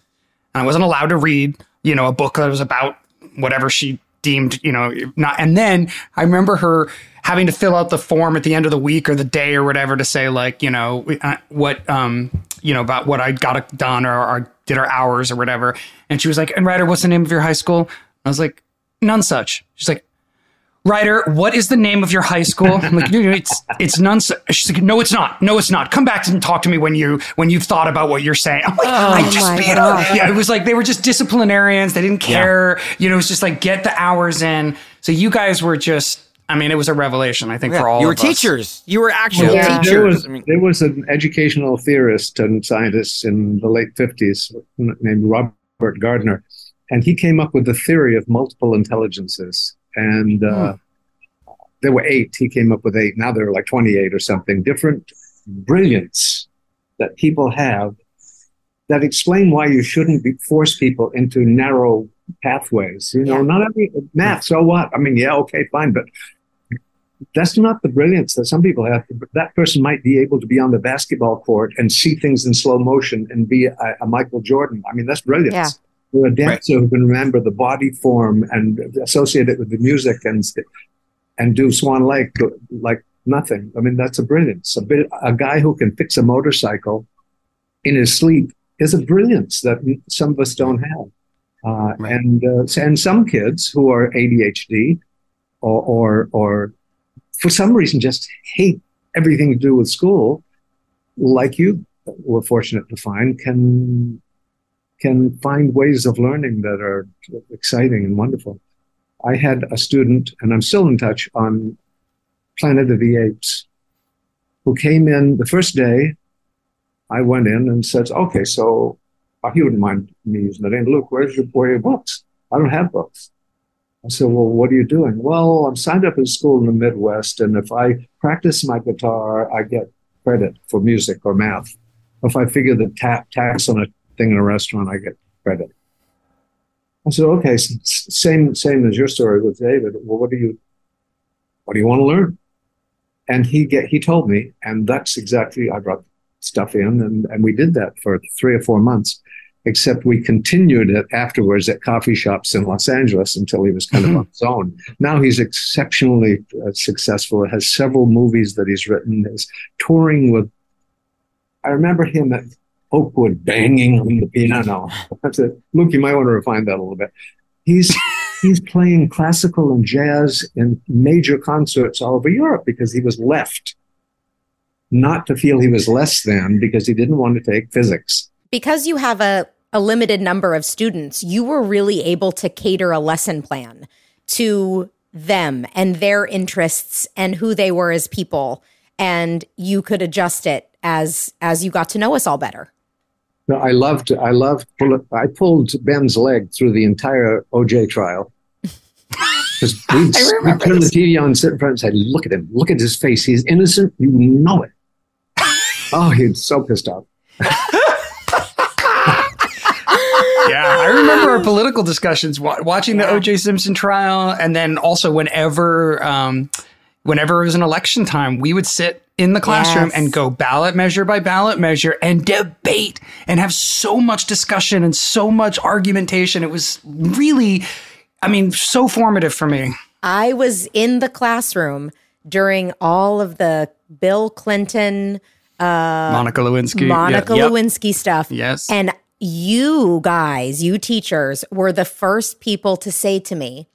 and I wasn't allowed to read, you know, a book that was about whatever she deemed, you know, not. And then I remember her having to fill out the form at the end of the week or the day or whatever to say like, you know, uh, what, um, you know, about what I got done or, or did our hours or whatever. And she was like, and Ryder, what's the name of your high school? I was like, none such. She's like, Ryder, what is the name of your high school? I'm like, it's it's none. She's like, no, it's not. No, it's not. Come back and talk to me when you when you've thought about what you're saying. I'm like, oh I just made up. Yeah, it was like they were just disciplinarians. They didn't care. Yeah. You know, it was just like get the hours in. So you guys were just. I mean, it was a revelation. I think yeah. for all of you were teachers. Us. You were actual yeah. teachers. There was, I mean, there was an educational theorist and scientist in the late fifties named Robert Gardner, and he came up with the theory of multiple intelligences and uh, hmm. there were eight. He came up with eight. Now there are like 28 or something. Different brilliance that people have that explain why you shouldn't be, force people into narrow pathways. You know, yeah. not every math. So what? I mean, yeah, okay, fine, but that's not the brilliance that some people have. That person might be able to be on the basketball court and see things in slow motion and be a, a Michael Jordan. I mean, that's brilliance. Yeah a dancer right. who can remember the body form and associate it with the music and and do Swan Lake like nothing. I mean, that's a brilliance. A, bit, a guy who can fix a motorcycle in his sleep is a brilliance that some of us don't have. Uh, right. And uh, and some kids who are ADHD or, or or for some reason just hate everything to do with school, like you were fortunate to find, can can find ways of learning that are exciting and wonderful. I had a student, and I'm still in touch on Planet of the Apes, who came in the first day. I went in and said, "Okay, so uh, he wouldn't mind me using the name. Luke, where's your, your books? I don't have books." I said, Well, what are you doing? Well, I'm signed up in school in the Midwest, and if I practice my guitar, I get credit for music or math. If I figure the ta- tax on a thing in a restaurant, I get credit. I said, okay, same same as your story with David. Well, what do you what do you want to learn? And he get he told me, and that's exactly I brought stuff in, and and we did that for three or four months. Except we continued it afterwards at coffee shops in Los Angeles until he was kind mm-hmm. of on his own. Now he's exceptionally uh, successful. Has several movies that he's written. Is touring with. I remember him at Oakwood banging on the piano. That's it. Luke, you might want to refine that a little bit. He's he's playing classical and jazz in major concerts all over Europe because he was left not to feel he was less than because he didn't want to take physics. Because you have a, a limited number of students, you were really able to cater a lesson plan to them and their interests and who they were as people and you could adjust it as as you got to know us all better. No, I loved. I loved. I pulled Ben's leg through the entire OJ trial. Because we turn the TV on, sit in front, and say, "Look at him! Look at his face. He's innocent. You know it." oh, he's so pissed off. yeah, I remember our political discussions watching the O.J. Simpson trial, and then also whenever, um, whenever it was an election time, we would sit in the classroom yes. and go ballot measure by ballot measure and debate and have so much discussion and so much argumentation. It was really, I mean, so formative for me. I was in the classroom during all of the Bill Clinton, uh, Monica Lewinsky, Monica yeah. Lewinsky yep. stuff. Yes. And you guys, you teachers, were the first people to say to me,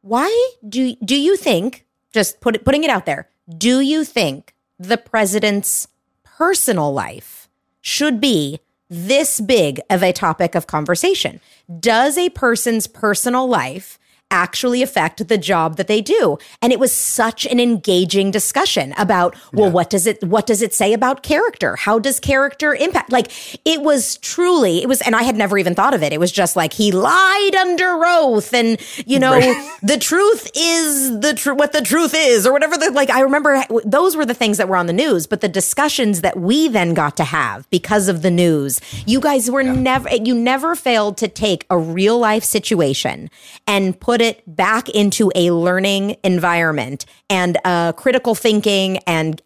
"Why do do you think?" Just put it, putting it out there do you think the president's personal life should be this big of a topic of conversation? Does a person's personal life actually affect the job that they do and it was such an engaging discussion about well yeah. what does it what does it say about character how does character impact like it was truly it was and i had never even thought of it it was just like he lied under oath and you know right. the truth is the truth what the truth is or whatever the like i remember those were the things that were on the news but the discussions that we then got to have because of the news you guys were yeah. never you never failed to take a real life situation and put put it back into a learning environment and uh, critical thinking and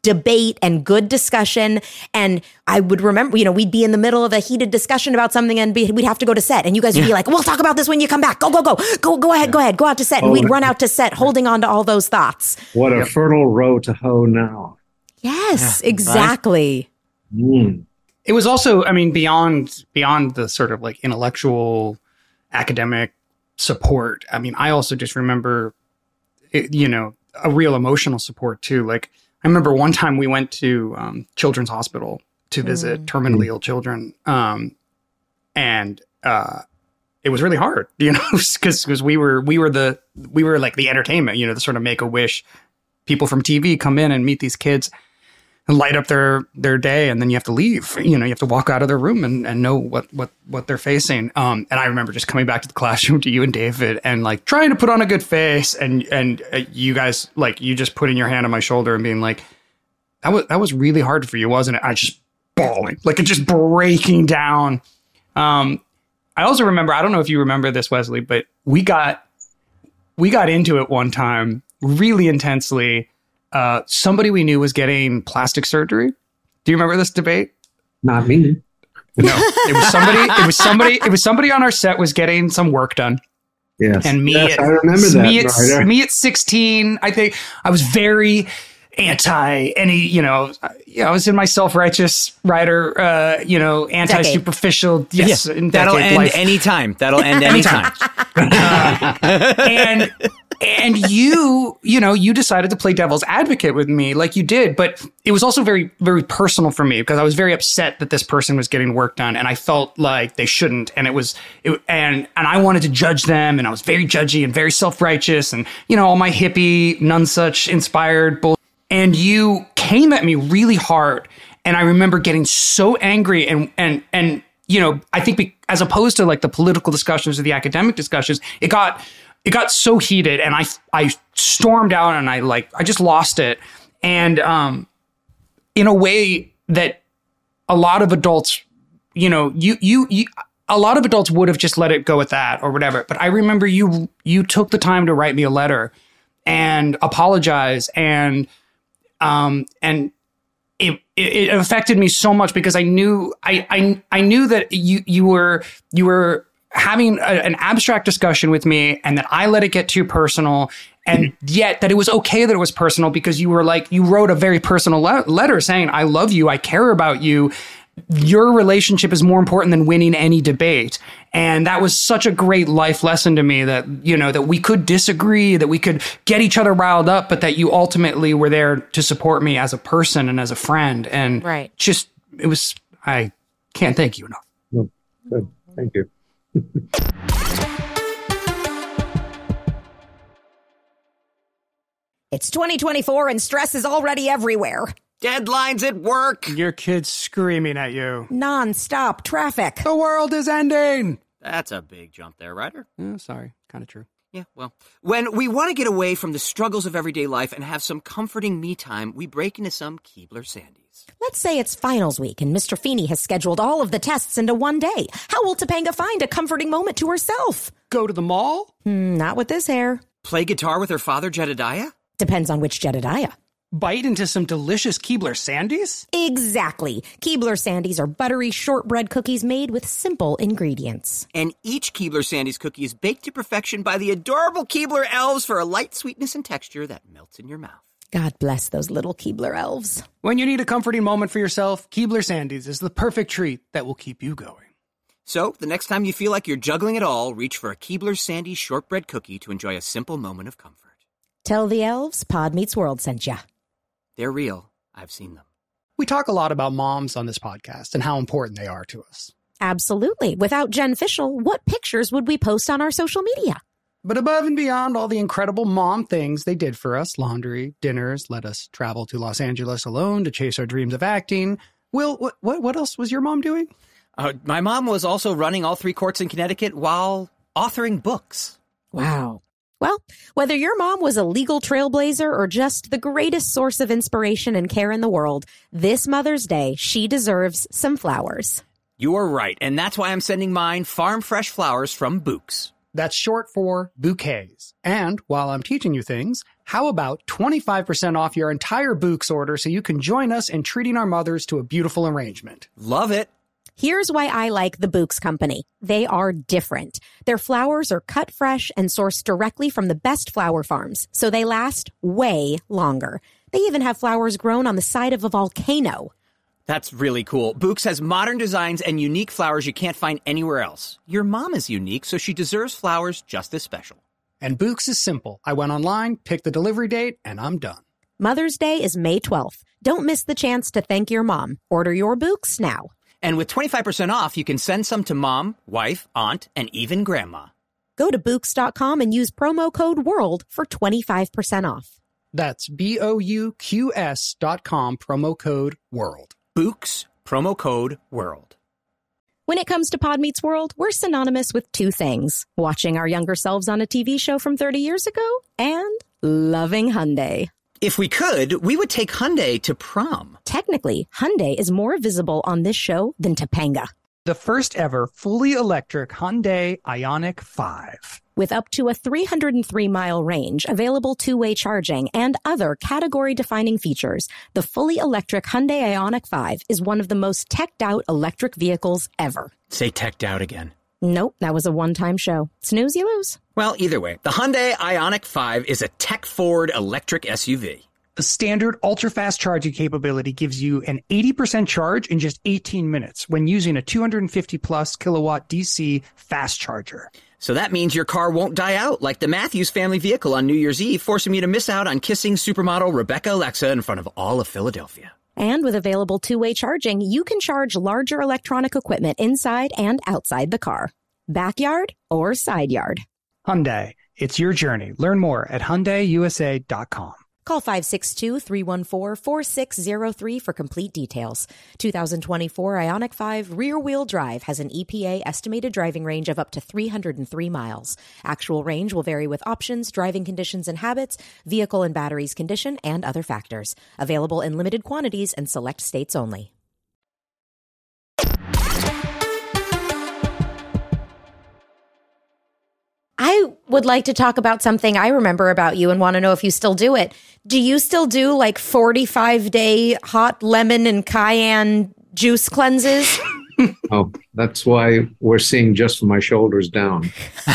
debate and good discussion. And I would remember, you know, we'd be in the middle of a heated discussion about something and be, we'd have to go to set. And you guys would be like, we'll talk about this when you come back. Go, go, go, go, go ahead, go ahead, go out to set. And oh, we'd run out to set holding on to all those thoughts. What a fertile row to hoe now. Yes, yeah, exactly. Right? Mm. It was also, I mean, beyond beyond the sort of like intellectual academic support. I mean, I also just remember, it, you know, a real emotional support too. Like I remember one time we went to um, Children's Hospital to visit mm. terminally ill children, um, and uh, it was really hard, you know, because because we were we were the we were like the entertainment, you know, the sort of make a wish. People from TV come in and meet these kids, light up their their day and then you have to leave. You know you have to walk out of their room and, and know what what what they're facing. Um and i remember just coming back to the classroom to you and david and like trying to put on a good face and and uh, you guys like you just putting your hand on my shoulder and being like that was that was really hard for you wasn't it? I just bawling like it just breaking down. Um i also remember i don't know if you remember this wesley but we got we got into it one time really intensely uh, somebody we knew was getting plastic surgery. Do you remember this debate? Not me. No, it was somebody. It was somebody. It was somebody on our set was getting some work done. Yes, and me. Yes, at, I remember that. Me at, me at sixteen, I think I was very anti any, you know, I was in my self-righteous writer, uh, you know, anti-superficial. Yes, yeah, that'll end life. anytime. That'll end anytime. uh, and and you, you know, you decided to play devil's advocate with me like you did, but it was also very, very personal for me because I was very upset that this person was getting work done, and I felt like they shouldn't, and it was, it, and and I wanted to judge them, and I was very judgy and very self-righteous, and you know, all my hippie, none such inspired bull and you came at me really hard and i remember getting so angry and and and you know i think as opposed to like the political discussions or the academic discussions it got it got so heated and I I stormed out and I like I just lost it. And um in a way that a lot of adults you know you you, you a lot of adults would have just let it go at that or whatever. But I remember you you took the time to write me a letter and apologize and um and it, it affected me so much because I knew I, I I knew that you you were you were having a, an abstract discussion with me and that I let it get too personal and yet that it was okay that it was personal because you were like you wrote a very personal le- letter saying I love you I care about you your relationship is more important than winning any debate and that was such a great life lesson to me that you know that we could disagree that we could get each other riled up but that you ultimately were there to support me as a person and as a friend and Right. just it was i can't thank you enough No, good. Thank you. It's 2024 and stress is already everywhere. Deadlines at work. your kid's screaming at you Non-stop traffic. the world is ending That's a big jump there, Ryder. oh, sorry kind of true Yeah, well, when we want to get away from the struggles of everyday life and have some comforting me time, we break into some Keebler Sandies. Let's say it's finals week and Mr. Feeny has scheduled all of the tests into one day. How will Topanga find a comforting moment to herself? go to the mall Hmm, not with this hair. Play guitar with her father, Jedediah? Depends on which Jedediah. bite into some delicious keebler sandies Exactly. Keebler Sandies are buttery shortbread cookies made with simple ingredients. And each Keebler Sandies cookie is baked to perfection by the adorable Keebler elves for a light sweetness and texture that melts in your mouth. God bless those little Keebler elves. when you need a comforting moment for yourself keebler sandies is the perfect treat that will keep you going So, the next time you feel like you're juggling it all, reach for a Keebler Sandies shortbread cookie to enjoy a simple moment of comfort. Tell the elves Pod Meets World sent ya. They're real. I've seen them. We talk a lot about moms on this podcast and how important they are to us. Absolutely. Without Jen Fishel, what pictures would we post on our social media? But above and beyond all the incredible mom things they did for us laundry, dinners, let us travel to Los Angeles alone to chase our dreams of acting. Will, what, what, what else was your mom doing? Uh, my mom was also running all three courts in Connecticut while authoring books. Wow. Well, whether your mom was a legal trailblazer or just the greatest source of inspiration and care in the world, this Mother's Day, she deserves some flowers. You are right, and that's why I'm sending mine farm fresh flowers from Bouqs. That's short for bouquets. And while I'm teaching you things, how about 25% off your entire Bouqs order so you can join us in treating our mothers to a beautiful arrangement? Love it. Here's why I like the Bouqs Company. They are different. Their flowers are cut fresh and sourced directly from the best flower farms, so they last way longer. They even have flowers grown on the side of a volcano. That's really cool. Bouqs has modern designs and unique flowers you can't find anywhere else. Your mom is unique, so she deserves flowers just as special. And Bouqs is simple. I went online, picked the delivery date, and I'm done. Mother's Day is May 12th. Don't miss the chance to thank your mom. Order your Bouqs now. And with 25% off, you can send some to mom, wife, aunt, and even grandma. Go to Bouqs.com and use promo code WORLD for 25% off. That's B O U Q S dot com, promo code WORLD. Bouqs, promo code WORLD. When it comes to Pod Meets World, we're synonymous with two things watching our younger selves on a TV show from 30 years ago and loving Hyundai. If we could, we would take Hyundai to prom. Technically, Hyundai is more visible on this show than Topanga. The first ever fully electric Hyundai Ioniq 5. With up to a 303 mile range, available two way charging, and other category defining features, the fully electric Hyundai Ioniq 5 is one of the most teched out electric vehicles ever. Say teched out again. Nope, that was a one time show. Snooze, you lose. Well, either way, the Hyundai Ioniq 5 is a tech forward electric SUV. The standard ultra fast charging capability gives you an 80% charge in just 18 minutes when using a 250 plus kilowatt DC fast charger. So that means your car won't die out like the Matthews family vehicle on New Year's Eve, forcing me to miss out on kissing supermodel Rebecca Alexa in front of all of Philadelphia. And with available two way charging, you can charge larger electronic equipment inside and outside the car. Backyard or side yard. Hyundai, it's your journey. Learn more at HyundaiUSA.com. Call 562 314 4603 for complete details. 2024 Ioniq 5 rear wheel drive has an EPA estimated driving range of up to 303 miles. Actual range will vary with options, driving conditions and habits, vehicle and batteries condition, and other factors. Available in limited quantities and select states only. I would like to talk about something I remember about you and want to know if you still do it. Do you still do like 45 day hot lemon and cayenne juice cleanses? Oh, that's why we're seeing just from my shoulders down.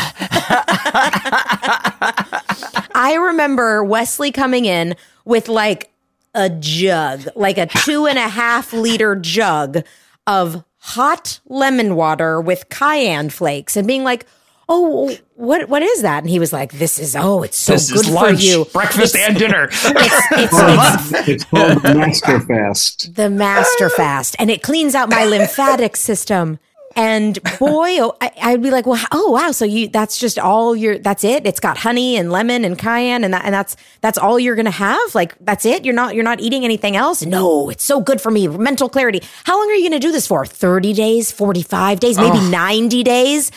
I remember Wesley coming in with like a jug, like a two and a half liter jug of hot lemon water with cayenne flakes and being like, oh, what what is that? And he was like, this is oh, it's so This good is lunch, for you. breakfast, and dinner. It's, it's, it's It's called the Master Fast. the master fast and it cleans out my lymphatic system. And boy, oh, I, I'd be like, well, oh wow, so you that's just all your that's it. It's got honey and lemon and cayenne, and that and that's that's all you're gonna have. Like that's it. You're not you're not eating anything else. No, it's so good for me. Mental clarity. How long are you gonna do this for? Thirty days, forty five days, maybe ninety days?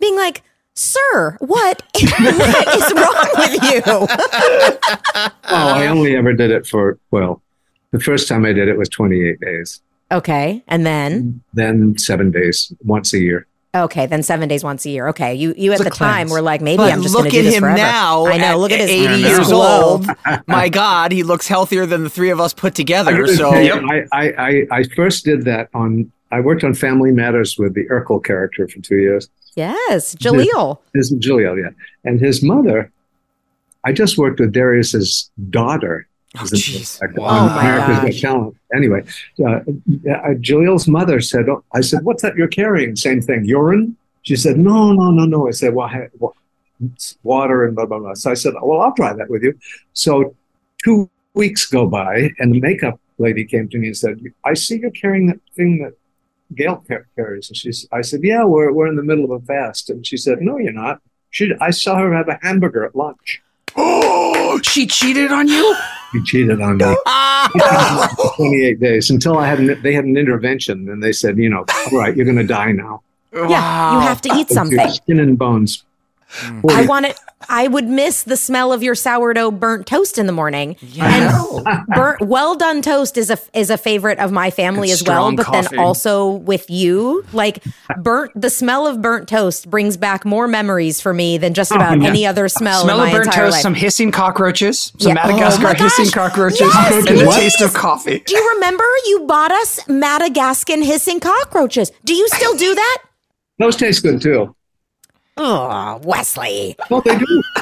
Being like. Sir, what, what is wrong with you? Oh, I only ever did it for, well, the first time I did it was 28 days, Okay, and then then seven days, once a year. Okay, then seven days once a year. Okay, you you at It's a the time were like, maybe But I'm just look going to do at this him forever. now. I know. Look at his 80 years glow. old. My God, he looks healthier than the three of us put together. So I, I, I, I first did that on, I worked on Family Matters with the Urkel character for two years. Yes, Jaleel. His Jaleel yeah. And his mother, I just worked with Darius's daughter. Oh, jeez. like, Oh, America's Got. Talent. Anyway, uh, uh, Jaleel's mother said, oh, I said, what's that you're carrying? Same thing, urine? She said, no, no, no, no. I said, well, I, well it's water and blah, blah, blah. So I said, well, I'll try that with you. So two weeks go by and the makeup lady came to me and said, I see you're carrying that thing that Gail carries. And she's, I said, yeah, we're, we're in the middle of a fast. And she said, no, you're not. She, I saw her have a hamburger at lunch. Oh, she cheated on you? She cheated on me. Ah! 28 days until I had an, they had an intervention and they said, you know, all right, you're going to die now. Yeah, you have to eat something. Skin and bones. Mm. I want it. I would miss the smell of your sourdough burnt toast in the morning. And burnt, well done toast is a is a favorite of my family And as well. But coffee. then also with you, like burnt, the smell of burnt toast brings back more memories for me than just oh, about yeah. any other smell, Smell in of burnt toast, life. some hissing cockroaches, some Yeah. Oh Madagascar my gosh. hissing cockroaches, Yes, and the taste of coffee. Do you remember you bought us Madagascan hissing cockroaches? Do you still do that? Those taste good too. Oh, Wesley. Well, they do.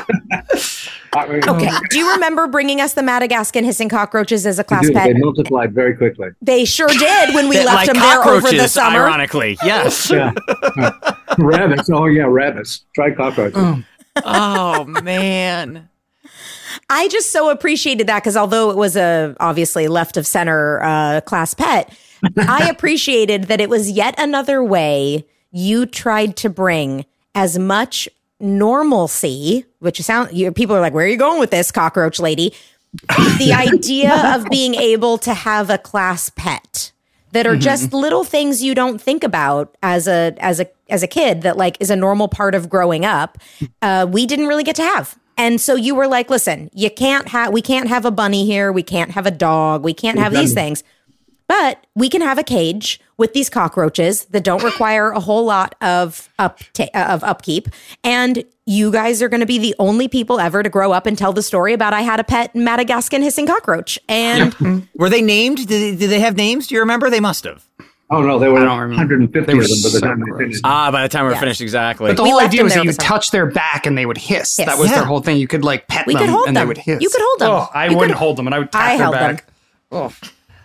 Okay. Do you remember bringing us the Madagascan hissing cockroaches as a They, class do. pet? they multiplied very quickly. They sure did when we Bit left like them there over the summer. ironically. Yes. Yeah. rabbits. Oh, yeah, rabbits. Try cockroaches. oh man. I just so appreciated that because although it was a obviously left of center uh, class pet, I appreciated that it was yet another way you tried to bring as much normalcy, which sound you, people are like, "Where are you going with this, cockroach lady?" the idea of being able to have a class pet that are just little things you don't think about as a as a as a kid that like is a normal part of growing up uh, we didn't really get to have. And so you were like listen you can't have we can't have a bunny here. We can't have a dog. We can't have these things but we can have a cage with these cockroaches that don't require a whole lot of up of upkeep and you guys are going to be the only people ever to grow up and tell the story about I had a pet Madagascan hissing cockroach and Were they named? Did they, did they have names? Do you remember? They must have. Oh, no, they were I don't remember. 150 They were of them by the so time they finished. Ah, by the time we're Yeah. finished, exactly. But the We whole idea was that you with some- touch their back and they would hiss. Hiss. That was Yeah. their whole thing. You could like pet We them could hold and them. they would hiss. You could hold them. Oh, I You wouldn't could- hold them, and I would tap I their held them. back. Oh,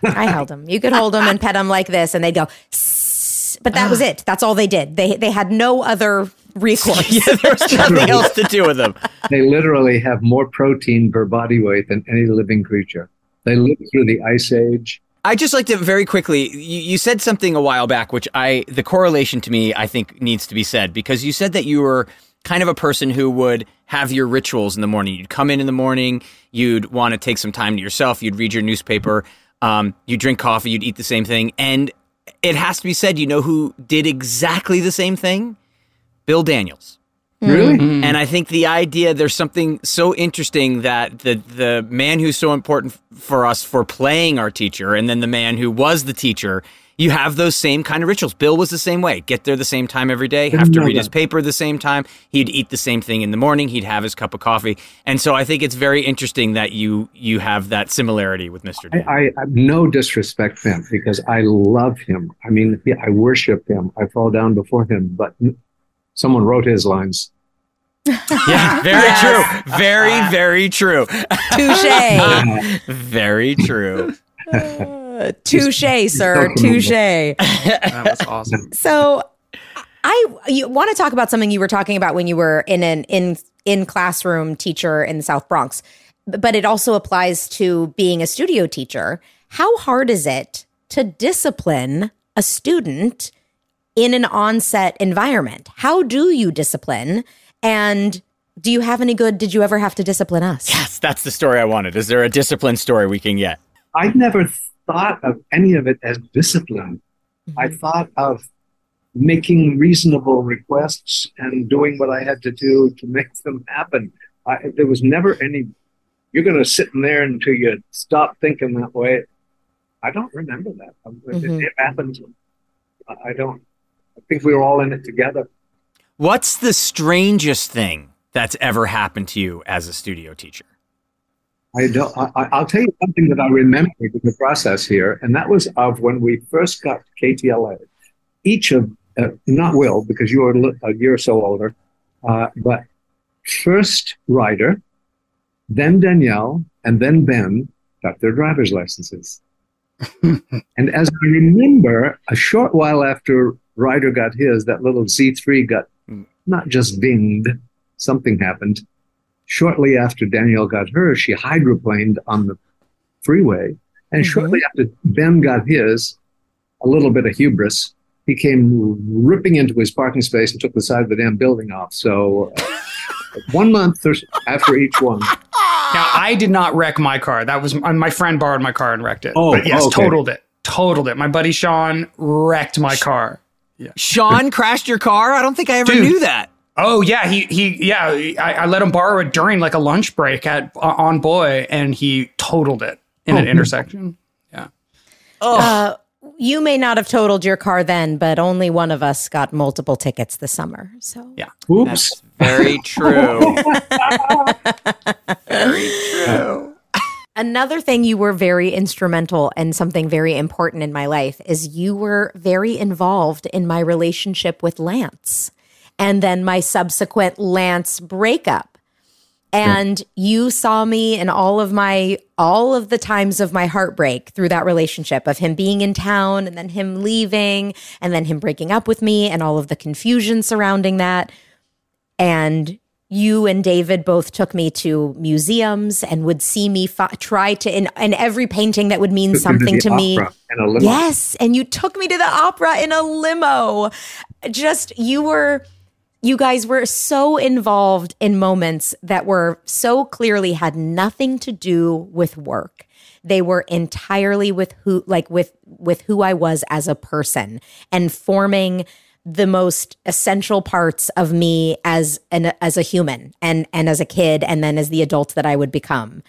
I held them. You could hold them and pet them like this, and they'd go. "Sss," But that was ah. it. That's all they did. They they had no other recourse. yeah, there was nothing else to do with them. They literally have more protein per body weight than any living creature. They lived through the ice age. I just like to very quickly. You, you said something a while back, which I the correlation to me I think needs to be said because you said that you were kind of a person who would have your rituals in the morning. You'd come in in the morning, you'd want to take some time to yourself, you'd read your newspaper, um, you drink coffee, you'd eat the same thing, and it has to be said, you know who did exactly the same thing? Bill Daniels. Really? And I think the idea there's something so interesting that the the man who's so important for us for playing our teacher, and then the man who was the teacher. You have those same kind of rituals. Bill was the same way. Get there the same time every day. Have to read his paper the same time. He'd eat the same thing in the morning. He'd have his cup of coffee. And so I think it's very interesting that you you have that similarity with Mr. I, Dan. I, I no disrespect for him because I love him. I mean, I worship him. I fall down before him. But someone wrote his lines. yeah, very true. Very, very true. Touche. Very true. Touche, sir. So Touche. That was awesome. So I you want to talk about something you were talking about when you were in an in in classroom teacher in the South Bronx. But it also applies to being a studio teacher. How hard is it to discipline a student in an on-set environment? How do you discipline? And do you have any good did you ever have to discipline us? Yes, that's the story I wanted. Is there a discipline story we can get? I never thought of any of it as discipline. I Mm-hmm. thought of making reasonable requests and doing what I had to do to make them happen. I, there was never any, you're going to sit in there until you stop thinking that way. I don't remember that. Um, It, it happened. I I don't, I think we were all in it together. What's the strangest thing that's ever happened to you as a studio teacher? I don't. I, I- I'll tell you something that I remember in the process here, and that was of when we first got KTLA. Each of, uh, not Will, because you were a a year or so older, uh, but first Ryder, then Danielle, and then Ben got their driver's licenses. and as I remember, a short while after Ryder got his, that little Z3 got not just dinged, something happened shortly after Danielle got hers, she hydroplaned on the freeway. And Mhm. shortly after Ben got his, a little bit of hubris, he came ripping into his parking space and took the side of the damn building off. So, uh, one month or after each one. Now, I did not wreck my car. That was uh, my friend borrowed my car and wrecked it. Oh, but yes, okay. totaled it. Totaled it. My buddy Sean wrecked my car. Yeah. Sean crashed your car? I don't think I ever Dude. knew that. Oh yeah, he he yeah. I, I let him borrow it during like a lunch break at uh, on Boy, and he totaled it in an Oh. intersection. Uh, you may not have totaled your car then, but only one of us got multiple tickets this summer. So Yeah. Oops. That's very true. very true. Another thing you were very instrumental and something very important in my life is you were very involved in my relationship with Lance and then my subsequent Lance breakup. And you saw me in all of my all of the times of my heartbreak through that relationship of him being in town and then him leaving and then him breaking up with me and all of the confusion surrounding that. And you and David both took me to museums and would see me fi- try to in, in every painting that would mean something to me. A limo. Yes, and you took me to the opera in a limo. Just you were you guys were so involved in moments that were so clearly had nothing to do with work. They were entirely with who like with with who I was as a person and forming the most essential parts of me as an as a human and and as a kid and then as the adult that I would become.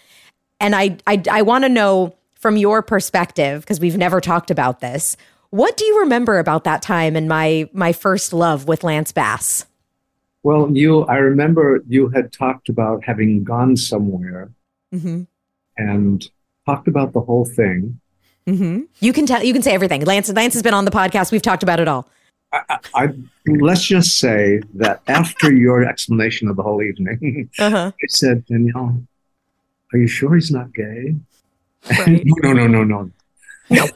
And I I, I want to know from your perspective because we've never talked about this. What do you remember about that time and my my first love with Lance Bass? Well, you, I remember you had talked about having gone somewhere Mm-hmm. and talked about the whole thing. Mm-hmm. You can tell. You can say everything. Lance. Lance has been on the podcast. We've talked about it all. I let's just say that after your explanation of the whole evening, Uh-huh. I said, Danielle, are you sure he's not gay? Right. no, no, no, no, no.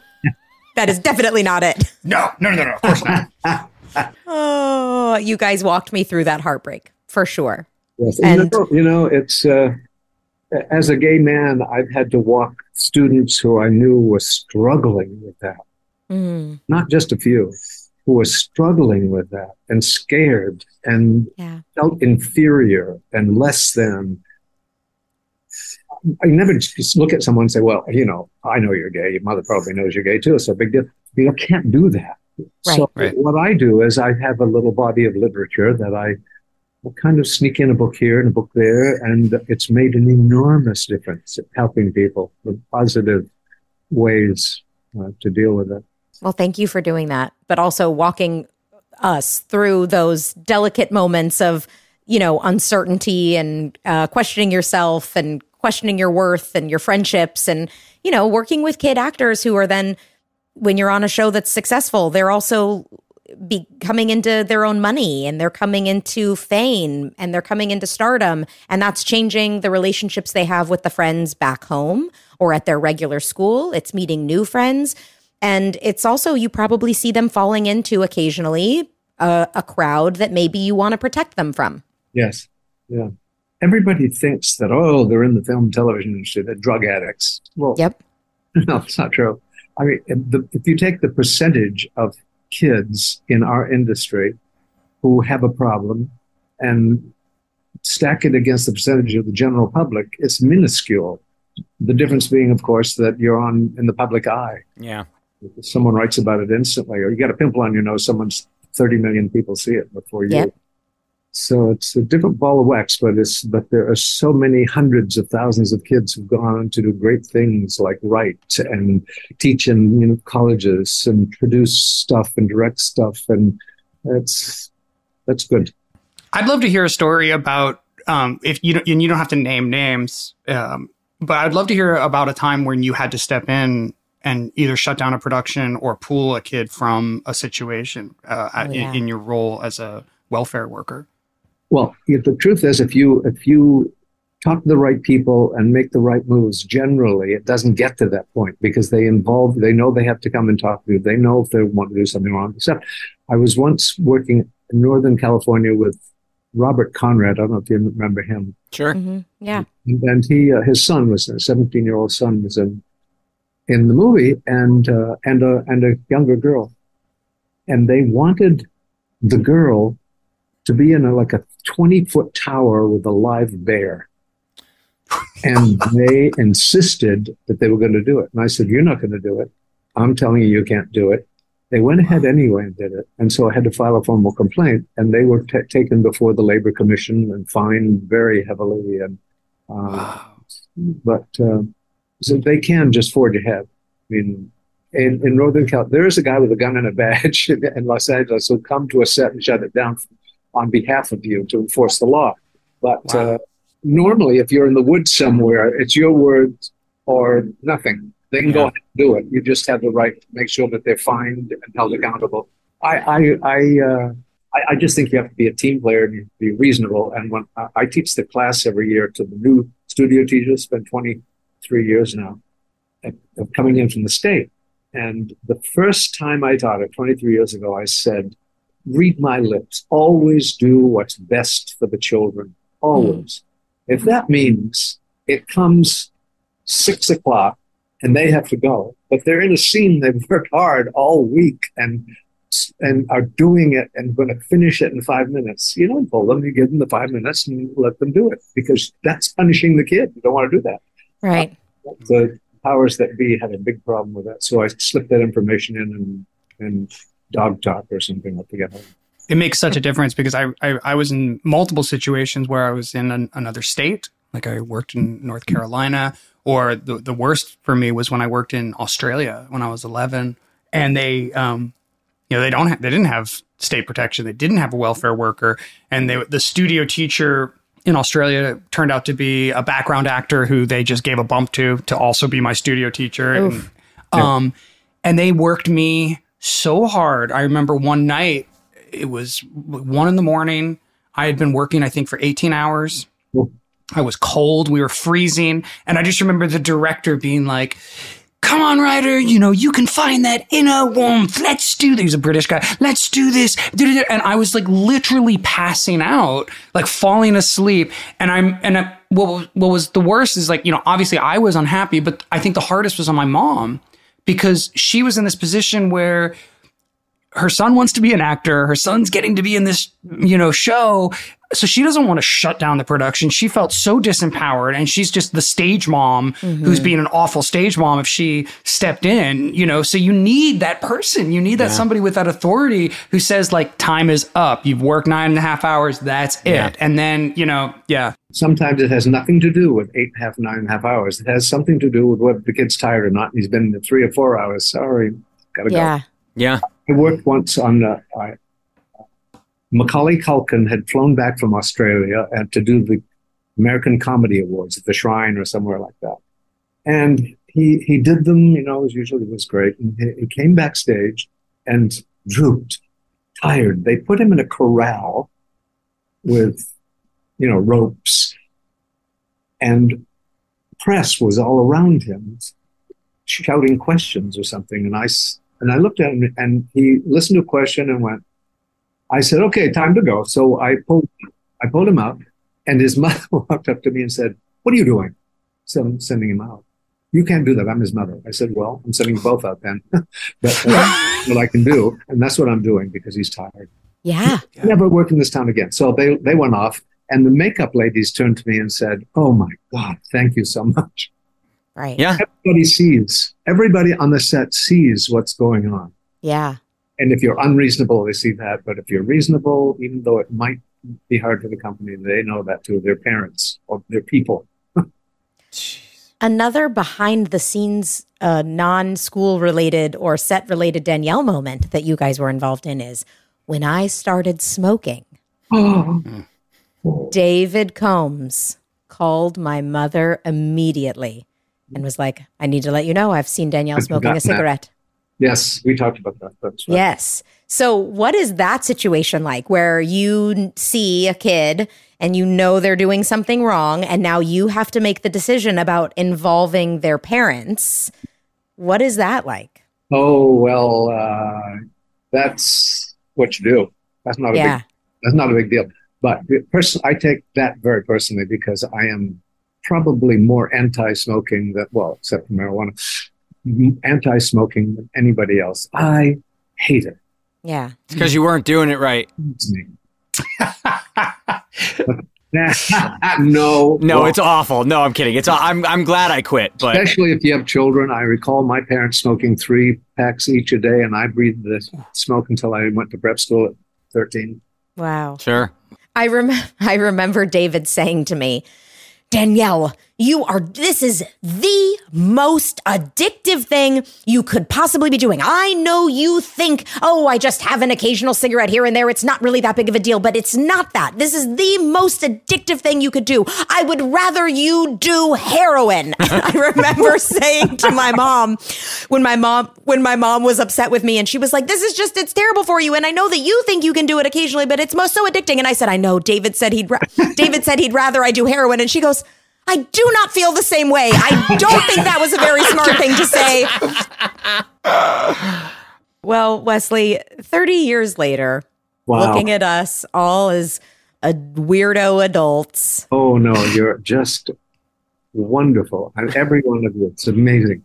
That is definitely not it. No, no, no, no. Of course not. Oh, you guys walked me through that heartbreak for sure. Yes. And- you, know, you know, it's uh, as a gay man, I've had to walk students who I knew were struggling with that. Mm, Not just a few who were struggling with that and scared and yeah. felt inferior and less than. I never just look at someone and say, "Well, you know, I know you're gay. Your mother probably knows you're gay too. It's a big deal." You can't do that. So Right. what I do is I have a little body of literature that I will kind of sneak in a book here and a book there, and it's made an enormous difference at helping people with positive ways uh, to deal with it. Well, thank you for doing that, but also walking us through those delicate moments of, you know, uncertainty and uh, questioning yourself and questioning your worth and your friendships and, you know, working with kid actors who are then, when you're on a show that's successful, they're also be coming into their own money and they're coming into fame and they're coming into stardom and that's changing the relationships they have with the friends back home or at their regular school it's meeting new friends and it's also you probably see them falling into occasionally a, a crowd that maybe you want to protect them from Yes. Yeah. Everybody thinks that, oh, they're in the film television industry, they're drug addicts. Well, yep no, it's not true. I mean, if, the, if you take the percentage of kids in our industry who have a problem and stack it against the percentage of the general public, it's minuscule. The difference being, of course, that you're on in the public eye. Yeah. Someone writes about it instantly, or you got a pimple on your nose, someone's 30 million people see it before you. Yep. So it's a different ball of wax, but it's but there are so many hundreds of thousands of kids who've gone on to do great things like write and teach in you know colleges and produce stuff and direct stuff, and that's that's good. I'd love to hear a story about um, if you don't, and you don't have to name names, um, but I'd love to hear about a time when you had to step in and either shut down a production or pull a kid from a situation uh, Oh, yeah. in, in your role as a welfare worker. Well, if the truth is, if you if you talk to the right people and make the right moves, generally it doesn't get to that point because they involve they know they have to come and talk to you. They know if they want to do something wrong. Except, I was once working in Northern California with Robert Conrad. I don't know if you remember him. Sure. hmm yeah And he uh, his son was a 17 year old son was in in the movie and uh, and a and a younger girl, and they wanted the girl to be in a, like a 20 foot tower with a live bear. And they insisted that they were going to do it. And I said, You're not going to do it. I'm telling you, you can't do it. They went ahead anyway and did it. And so I had to file a formal complaint. And they were ta taken before the Labor Commission and fined very heavily. And uh, but uh, so they can just forge ahead. I mean, in, in Northern California, there is a guy with a gun and a badge in, in Los Angeles who'll come to a set and shut it down on behalf of you to enforce the law. But Wow. uh, normally, if you're in the woods somewhere, it's your word or nothing. They can go ahead and do it. You just have the right to make sure that they're fined and held accountable. I, I, I, uh, I, I just think you have to be a team player and you be reasonable. And when I, I teach the class every year to the new studio teachers, spent 23 years now of of coming in from the state. And the first time I taught it 23 years ago, I said, read my lips. Always do what's best for the children. Always. Hmm. If that means it comes six o'clock and they have to go, but they're in a scene they've worked hard all week and and are doing it and going to finish it in five minutes. You don't pull them. You give them the five minutes and let them do it because that's punishing the kid. You don't want to do that right the powers that be had a big problem with that. So I slipped that information in and, and dog talk or something. I forget. It makes such a difference because I, I, I was in multiple situations where I was in an, another state, like I worked in North Carolina, or the, the worst for me was when I worked in Australia when I was 11, and they, um, you know, they don't, ha- they didn't have state protection, they didn't have a welfare worker, and they, the studio teacher in Australia turned out to be a background actor who they just gave a bump to to also be my studio teacher. And, um, and they worked me so hard. I remember one night it was one in the morning. I had been working, I think, for 18 hours. I was cold. We were freezing. And I just remember the director being like, Come on, Ryder, you know, you can find that inner warmth. Let's do this. He's a British guy. Let's do this. And I was like literally passing out, like falling asleep. And I'm, and I, what what was the worst is like you know obviously I was unhappy, but I think the hardest was on my mom because she was in this position where her son wants to be an actor. Her son's getting to be in this, you know, show. So she doesn't want to shut down the production. She felt so disempowered and she's just the stage mom Mm-hmm. who's being an awful stage mom if she stepped in, you know. So you need that person. You need that somebody with that authority who says, like, time is up. You've worked nine and a half hours. That's it. Yeah. And then, you know, yeah. Sometimes it has nothing to do with eight and a half, nine and a half hours. It has something to do with whether the kid's tired or not. He's been in three or four hours. Sorry, gotta go. Yeah. Yeah. I worked once on uh, I, Macaulay Culkin had flown back from Australia and to do the American Comedy Awards at the Shrine or somewhere like that, and he he did them. You know, as usually it was great. And he, he came backstage and drooped, tired. They put him in a corral with, you know, ropes, and press was all around him, shouting questions or something. And I and I looked at him, and he listened to a question and went. I said, "Okay, time to go." So I pulled, I pulled him out, and his mother walked up to me and said, "What are you doing?" So I'm sending him out. You can't do that. I'm his mother. I said, "Well, I'm sending you both out then." but that's what I can do, and that's what I'm doing because he's tired. Yeah. Never work in this town again. So they they went off, and the makeup ladies turned to me and said, "Oh my God, thank you so much." Right. Yeah. Everybody sees. Everybody on the set sees what's going on. Yeah. And if you're unreasonable, they see that. But if you're reasonable, even though it might be hard for the company, they know that too. Their parents or their people. Another behind the scenes, uh, non school related or set related Danielle moment that you guys were involved in is when I started smoking. Oh, David Combs called my mother immediately and was like, I need to let you know I've seen Danielle smoking a forgotten that. cigarette. yes, we talked about that. Right. Yes. So, what is that situation like where you see a kid and you know they're doing something wrong, and now you have to make the decision about involving their parents? What is that like? Oh well, uh, that's what you do. That's not a Yeah. big. That's not a big deal. But the person, I take that very personally because I am probably more anti-smoking than well, except for marijuana, anti-smoking than anybody else. I hate it. Yeah. It's because you weren't doing it right. No, No, well, it's awful. No, I'm kidding. It's I'm I'm glad I quit, but especially if you have children. I recall my parents smoking three packs each a day, and I breathed the smoke until I went to prep school at thirteen. Wow. sure. I rem- I remember David saying to me, Danielle, you are this is the most addictive thing you could possibly be doing. I know you think, "Oh, I just have an occasional cigarette here and there. It's not really that big of a deal." But it's not that. This is the most addictive thing you could do. I would rather you do heroin. I remember saying to my mom when my mom when my mom was upset with me and she was like, "This is just it's terrible for you." And I know that you think you can do it occasionally, but it's most so addicting. And I said, "I know." David said he'd ra- David said he'd rather I do heroin, and she goes. I do not feel the same way. I don't think that was a very smart thing to say. Well, Wesley, 30 years later, Wow. looking at us all as a weirdo adults, Oh no, you're just wonderful. And every one of you, it's amazing.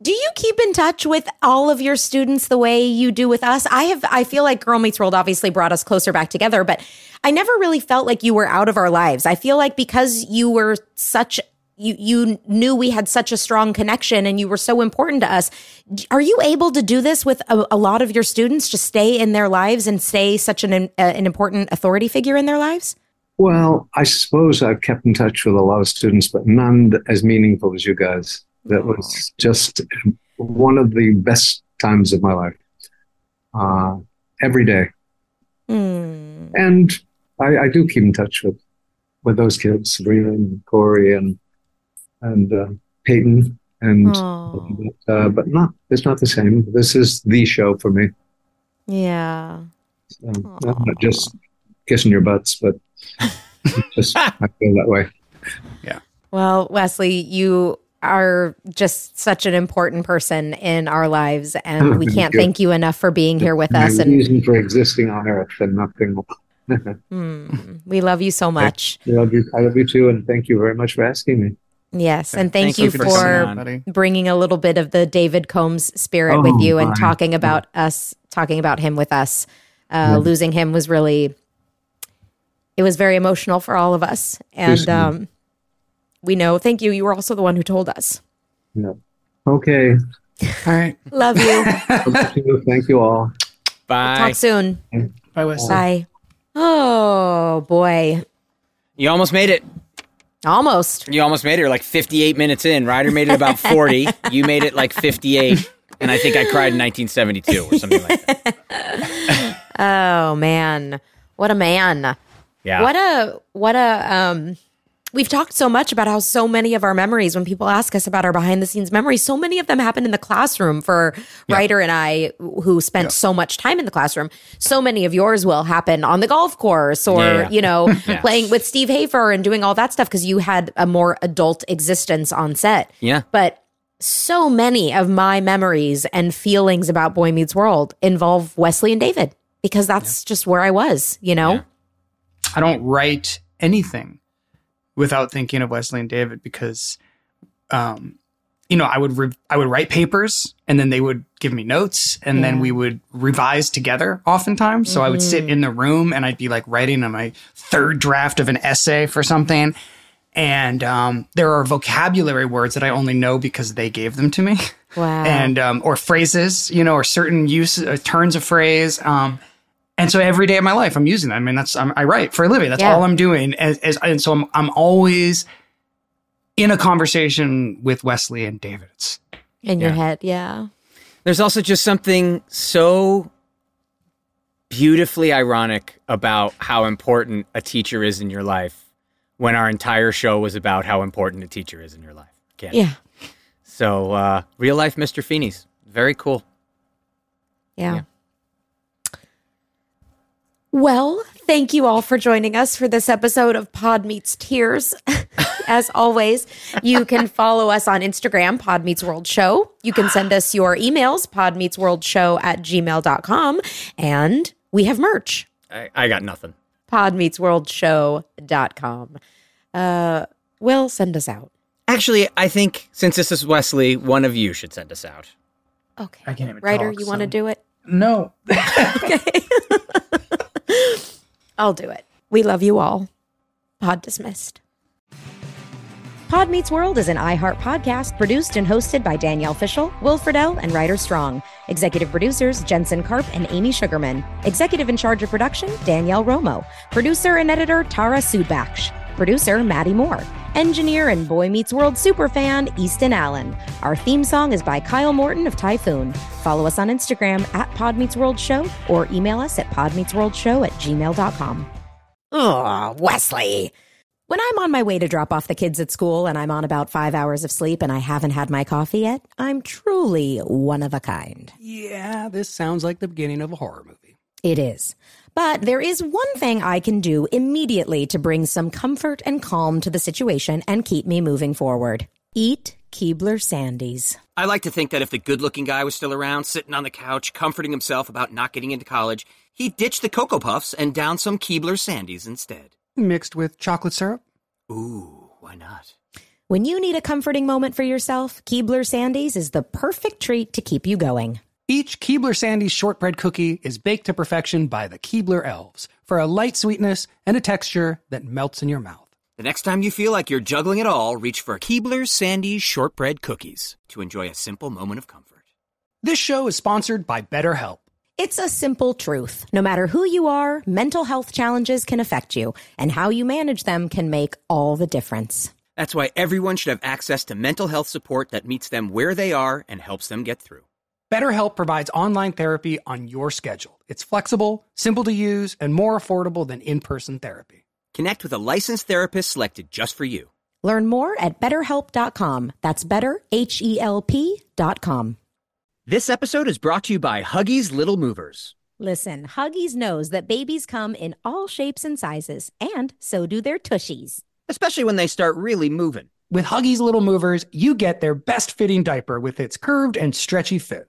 Do you keep in touch with all of your students the way you do with us? I have I feel like Girl Meets World obviously brought us closer back together, but I never really felt like you were out of our lives. I feel like because you were such you you knew we had such a strong connection and you were so important to us. Are you able to do this with a, a lot of your students? Just stay in their lives and stay such an uh, an important authority figure in their lives? Well, I suppose I've kept in touch with a lot of students, but none as meaningful as you guys. That was just one of the best times of my life. Uh, every day. Hmm. And I, I do keep in touch with, with those kids, Sabrina and Corey and and uh, Peyton, and uh, but not it's not the same. This is the show for me. yeah. So, not not just kissing your butts, but just I feel that way. Yeah. Well, Wesley, you are just such an important person in our lives, and we Thank can't you. thank you enough for being here with My us. And reason for existing on Earth and nothing Mm, we love you so much. I love you. I love you too, and thank you very much for asking me. Yes, and thank, Thank you, you for for on. bringing a little bit of the David Combs spirit Oh, with you and my. talking about us, talking about him with us. Uh, Losing him was really, it was very emotional for all of us, and Seriously. um, we know. Thank you. You were also the one who told us. Yeah. Okay. All right. Love you. Thank you. Thank you all. Bye. Talk soon. Bye, Wesley. Bye. Oh boy, You almost made it. almost. You almost made it. You're like 58 minutes in. Ryder made it about 40. you made it like 58. And I think I cried in 1972 or something like that. Oh man, what a man. Yeah. What a what a um we've talked so much about how so many of our memories when people ask us about our behind the scenes memories so many of them happen in the classroom for Ryder and I who spent so much time in the classroom so many of yours will happen on the golf course or Yeah, yeah. you know playing with Steve Hafer and doing all that stuff because you had a more adult existence on set Yeah. but so many of my memories and feelings about Boy Meets World involve Wesley and David because that's just where I was, you know? Yeah. I don't write anything without thinking of Wesley and David because, um, you know, I would re- I would write papers and then they would give me notes and then we would revise together. Oftentimes, so I would sit in the room and I'd be like writing on my third draft of an essay for something, and um, there are vocabulary words that I only know because they gave them to me. Wow. and um, or phrases, you know, or certain use uh, turns of phrase. Um, and so every day of my life, I'm using that. I mean, that's I'm, I write for a living. That's Yeah. all I'm doing. As, as, and so I'm I'm always in a conversation with Wesley and David. It's, in your head, yeah. There's also just something so beautifully ironic about how important a teacher is in your life when our entire show was about how important a teacher is in your life. Can't- Yeah. So, uh, real life Mr. Feeny's. Very cool. Yeah. Yeah. Well, thank you all for joining us for this episode of Pod Meets Tears. As always, you can follow us on Instagram, Pod Meets World Show. You can send us your emails, podmeetsworldshow at gmail.com. And we have merch, I, I got nothing. podmeetsworldshow.com. Uh, Will, send us out. Actually, I think since this is Wesley, one of you should send us out. Okay. I can't even Ryder, talk, you want to do it? no, I'll do it. We love you all. Pod dismissed. Pod Meets World is an iHeart podcast produced and hosted by Danielle Fishel, Will Friedle, and Ryder Strong. Executive producers Jensen Karp and Amy Sugarman. Executive in charge of production Danielle Romo. Producer and editor Tara Sudbakh. Producer Maddie Moore. Engineer and Boy Meets World superfan Easton Allen. Our theme song is by Kyle Morton of Typhoon. Follow us on Instagram at Pod Meets World Show or email us at podmeetsworldshow at gmail.com. Oh, Wesley. When I'm on my way to drop off the kids at school and I'm on about five hours of sleep and I haven't had my coffee yet, I'm truly one of a kind. Yeah, this sounds like the beginning of a horror movie. It is. But there is one thing I can do immediately to bring some comfort and calm to the situation and keep me moving forward. Eat Keebler Sandies. I like to think that if the good looking guy was still around, sitting on the couch, comforting himself about not getting into college, he'd ditch the Cocoa Puffs and down some Keebler Sandies instead. Mixed with chocolate syrup. Ooh, why not? When you need a comforting moment for yourself, Keebler Sandies is the perfect treat to keep you going. Each Keebler Sandies shortbread cookie is baked to perfection by the Keebler elves for a light sweetness and a texture that melts in your mouth. The next time you feel like you're juggling it all, reach for Keebler Sandies shortbread cookies to enjoy a simple moment of comfort. This show is sponsored by BetterHelp. It's a simple truth. No matter who you are, mental health challenges can affect you, and how you manage them can make all the difference. That's why everyone should have access to mental health support that meets them where they are and helps them get through. BetterHelp provides online therapy on your schedule. It's flexible, simple to use, and more affordable than in person therapy. Connect with a licensed therapist selected just for you. Learn more at betterhelp.com. That's better, H E L P.com. This episode is brought to you by Huggies Little Movers. Listen, Huggies knows that babies come in all shapes and sizes, and so do their tushies. Especially when they start really moving. With Huggies Little Movers, you get their best fitting diaper with its curved and stretchy fit.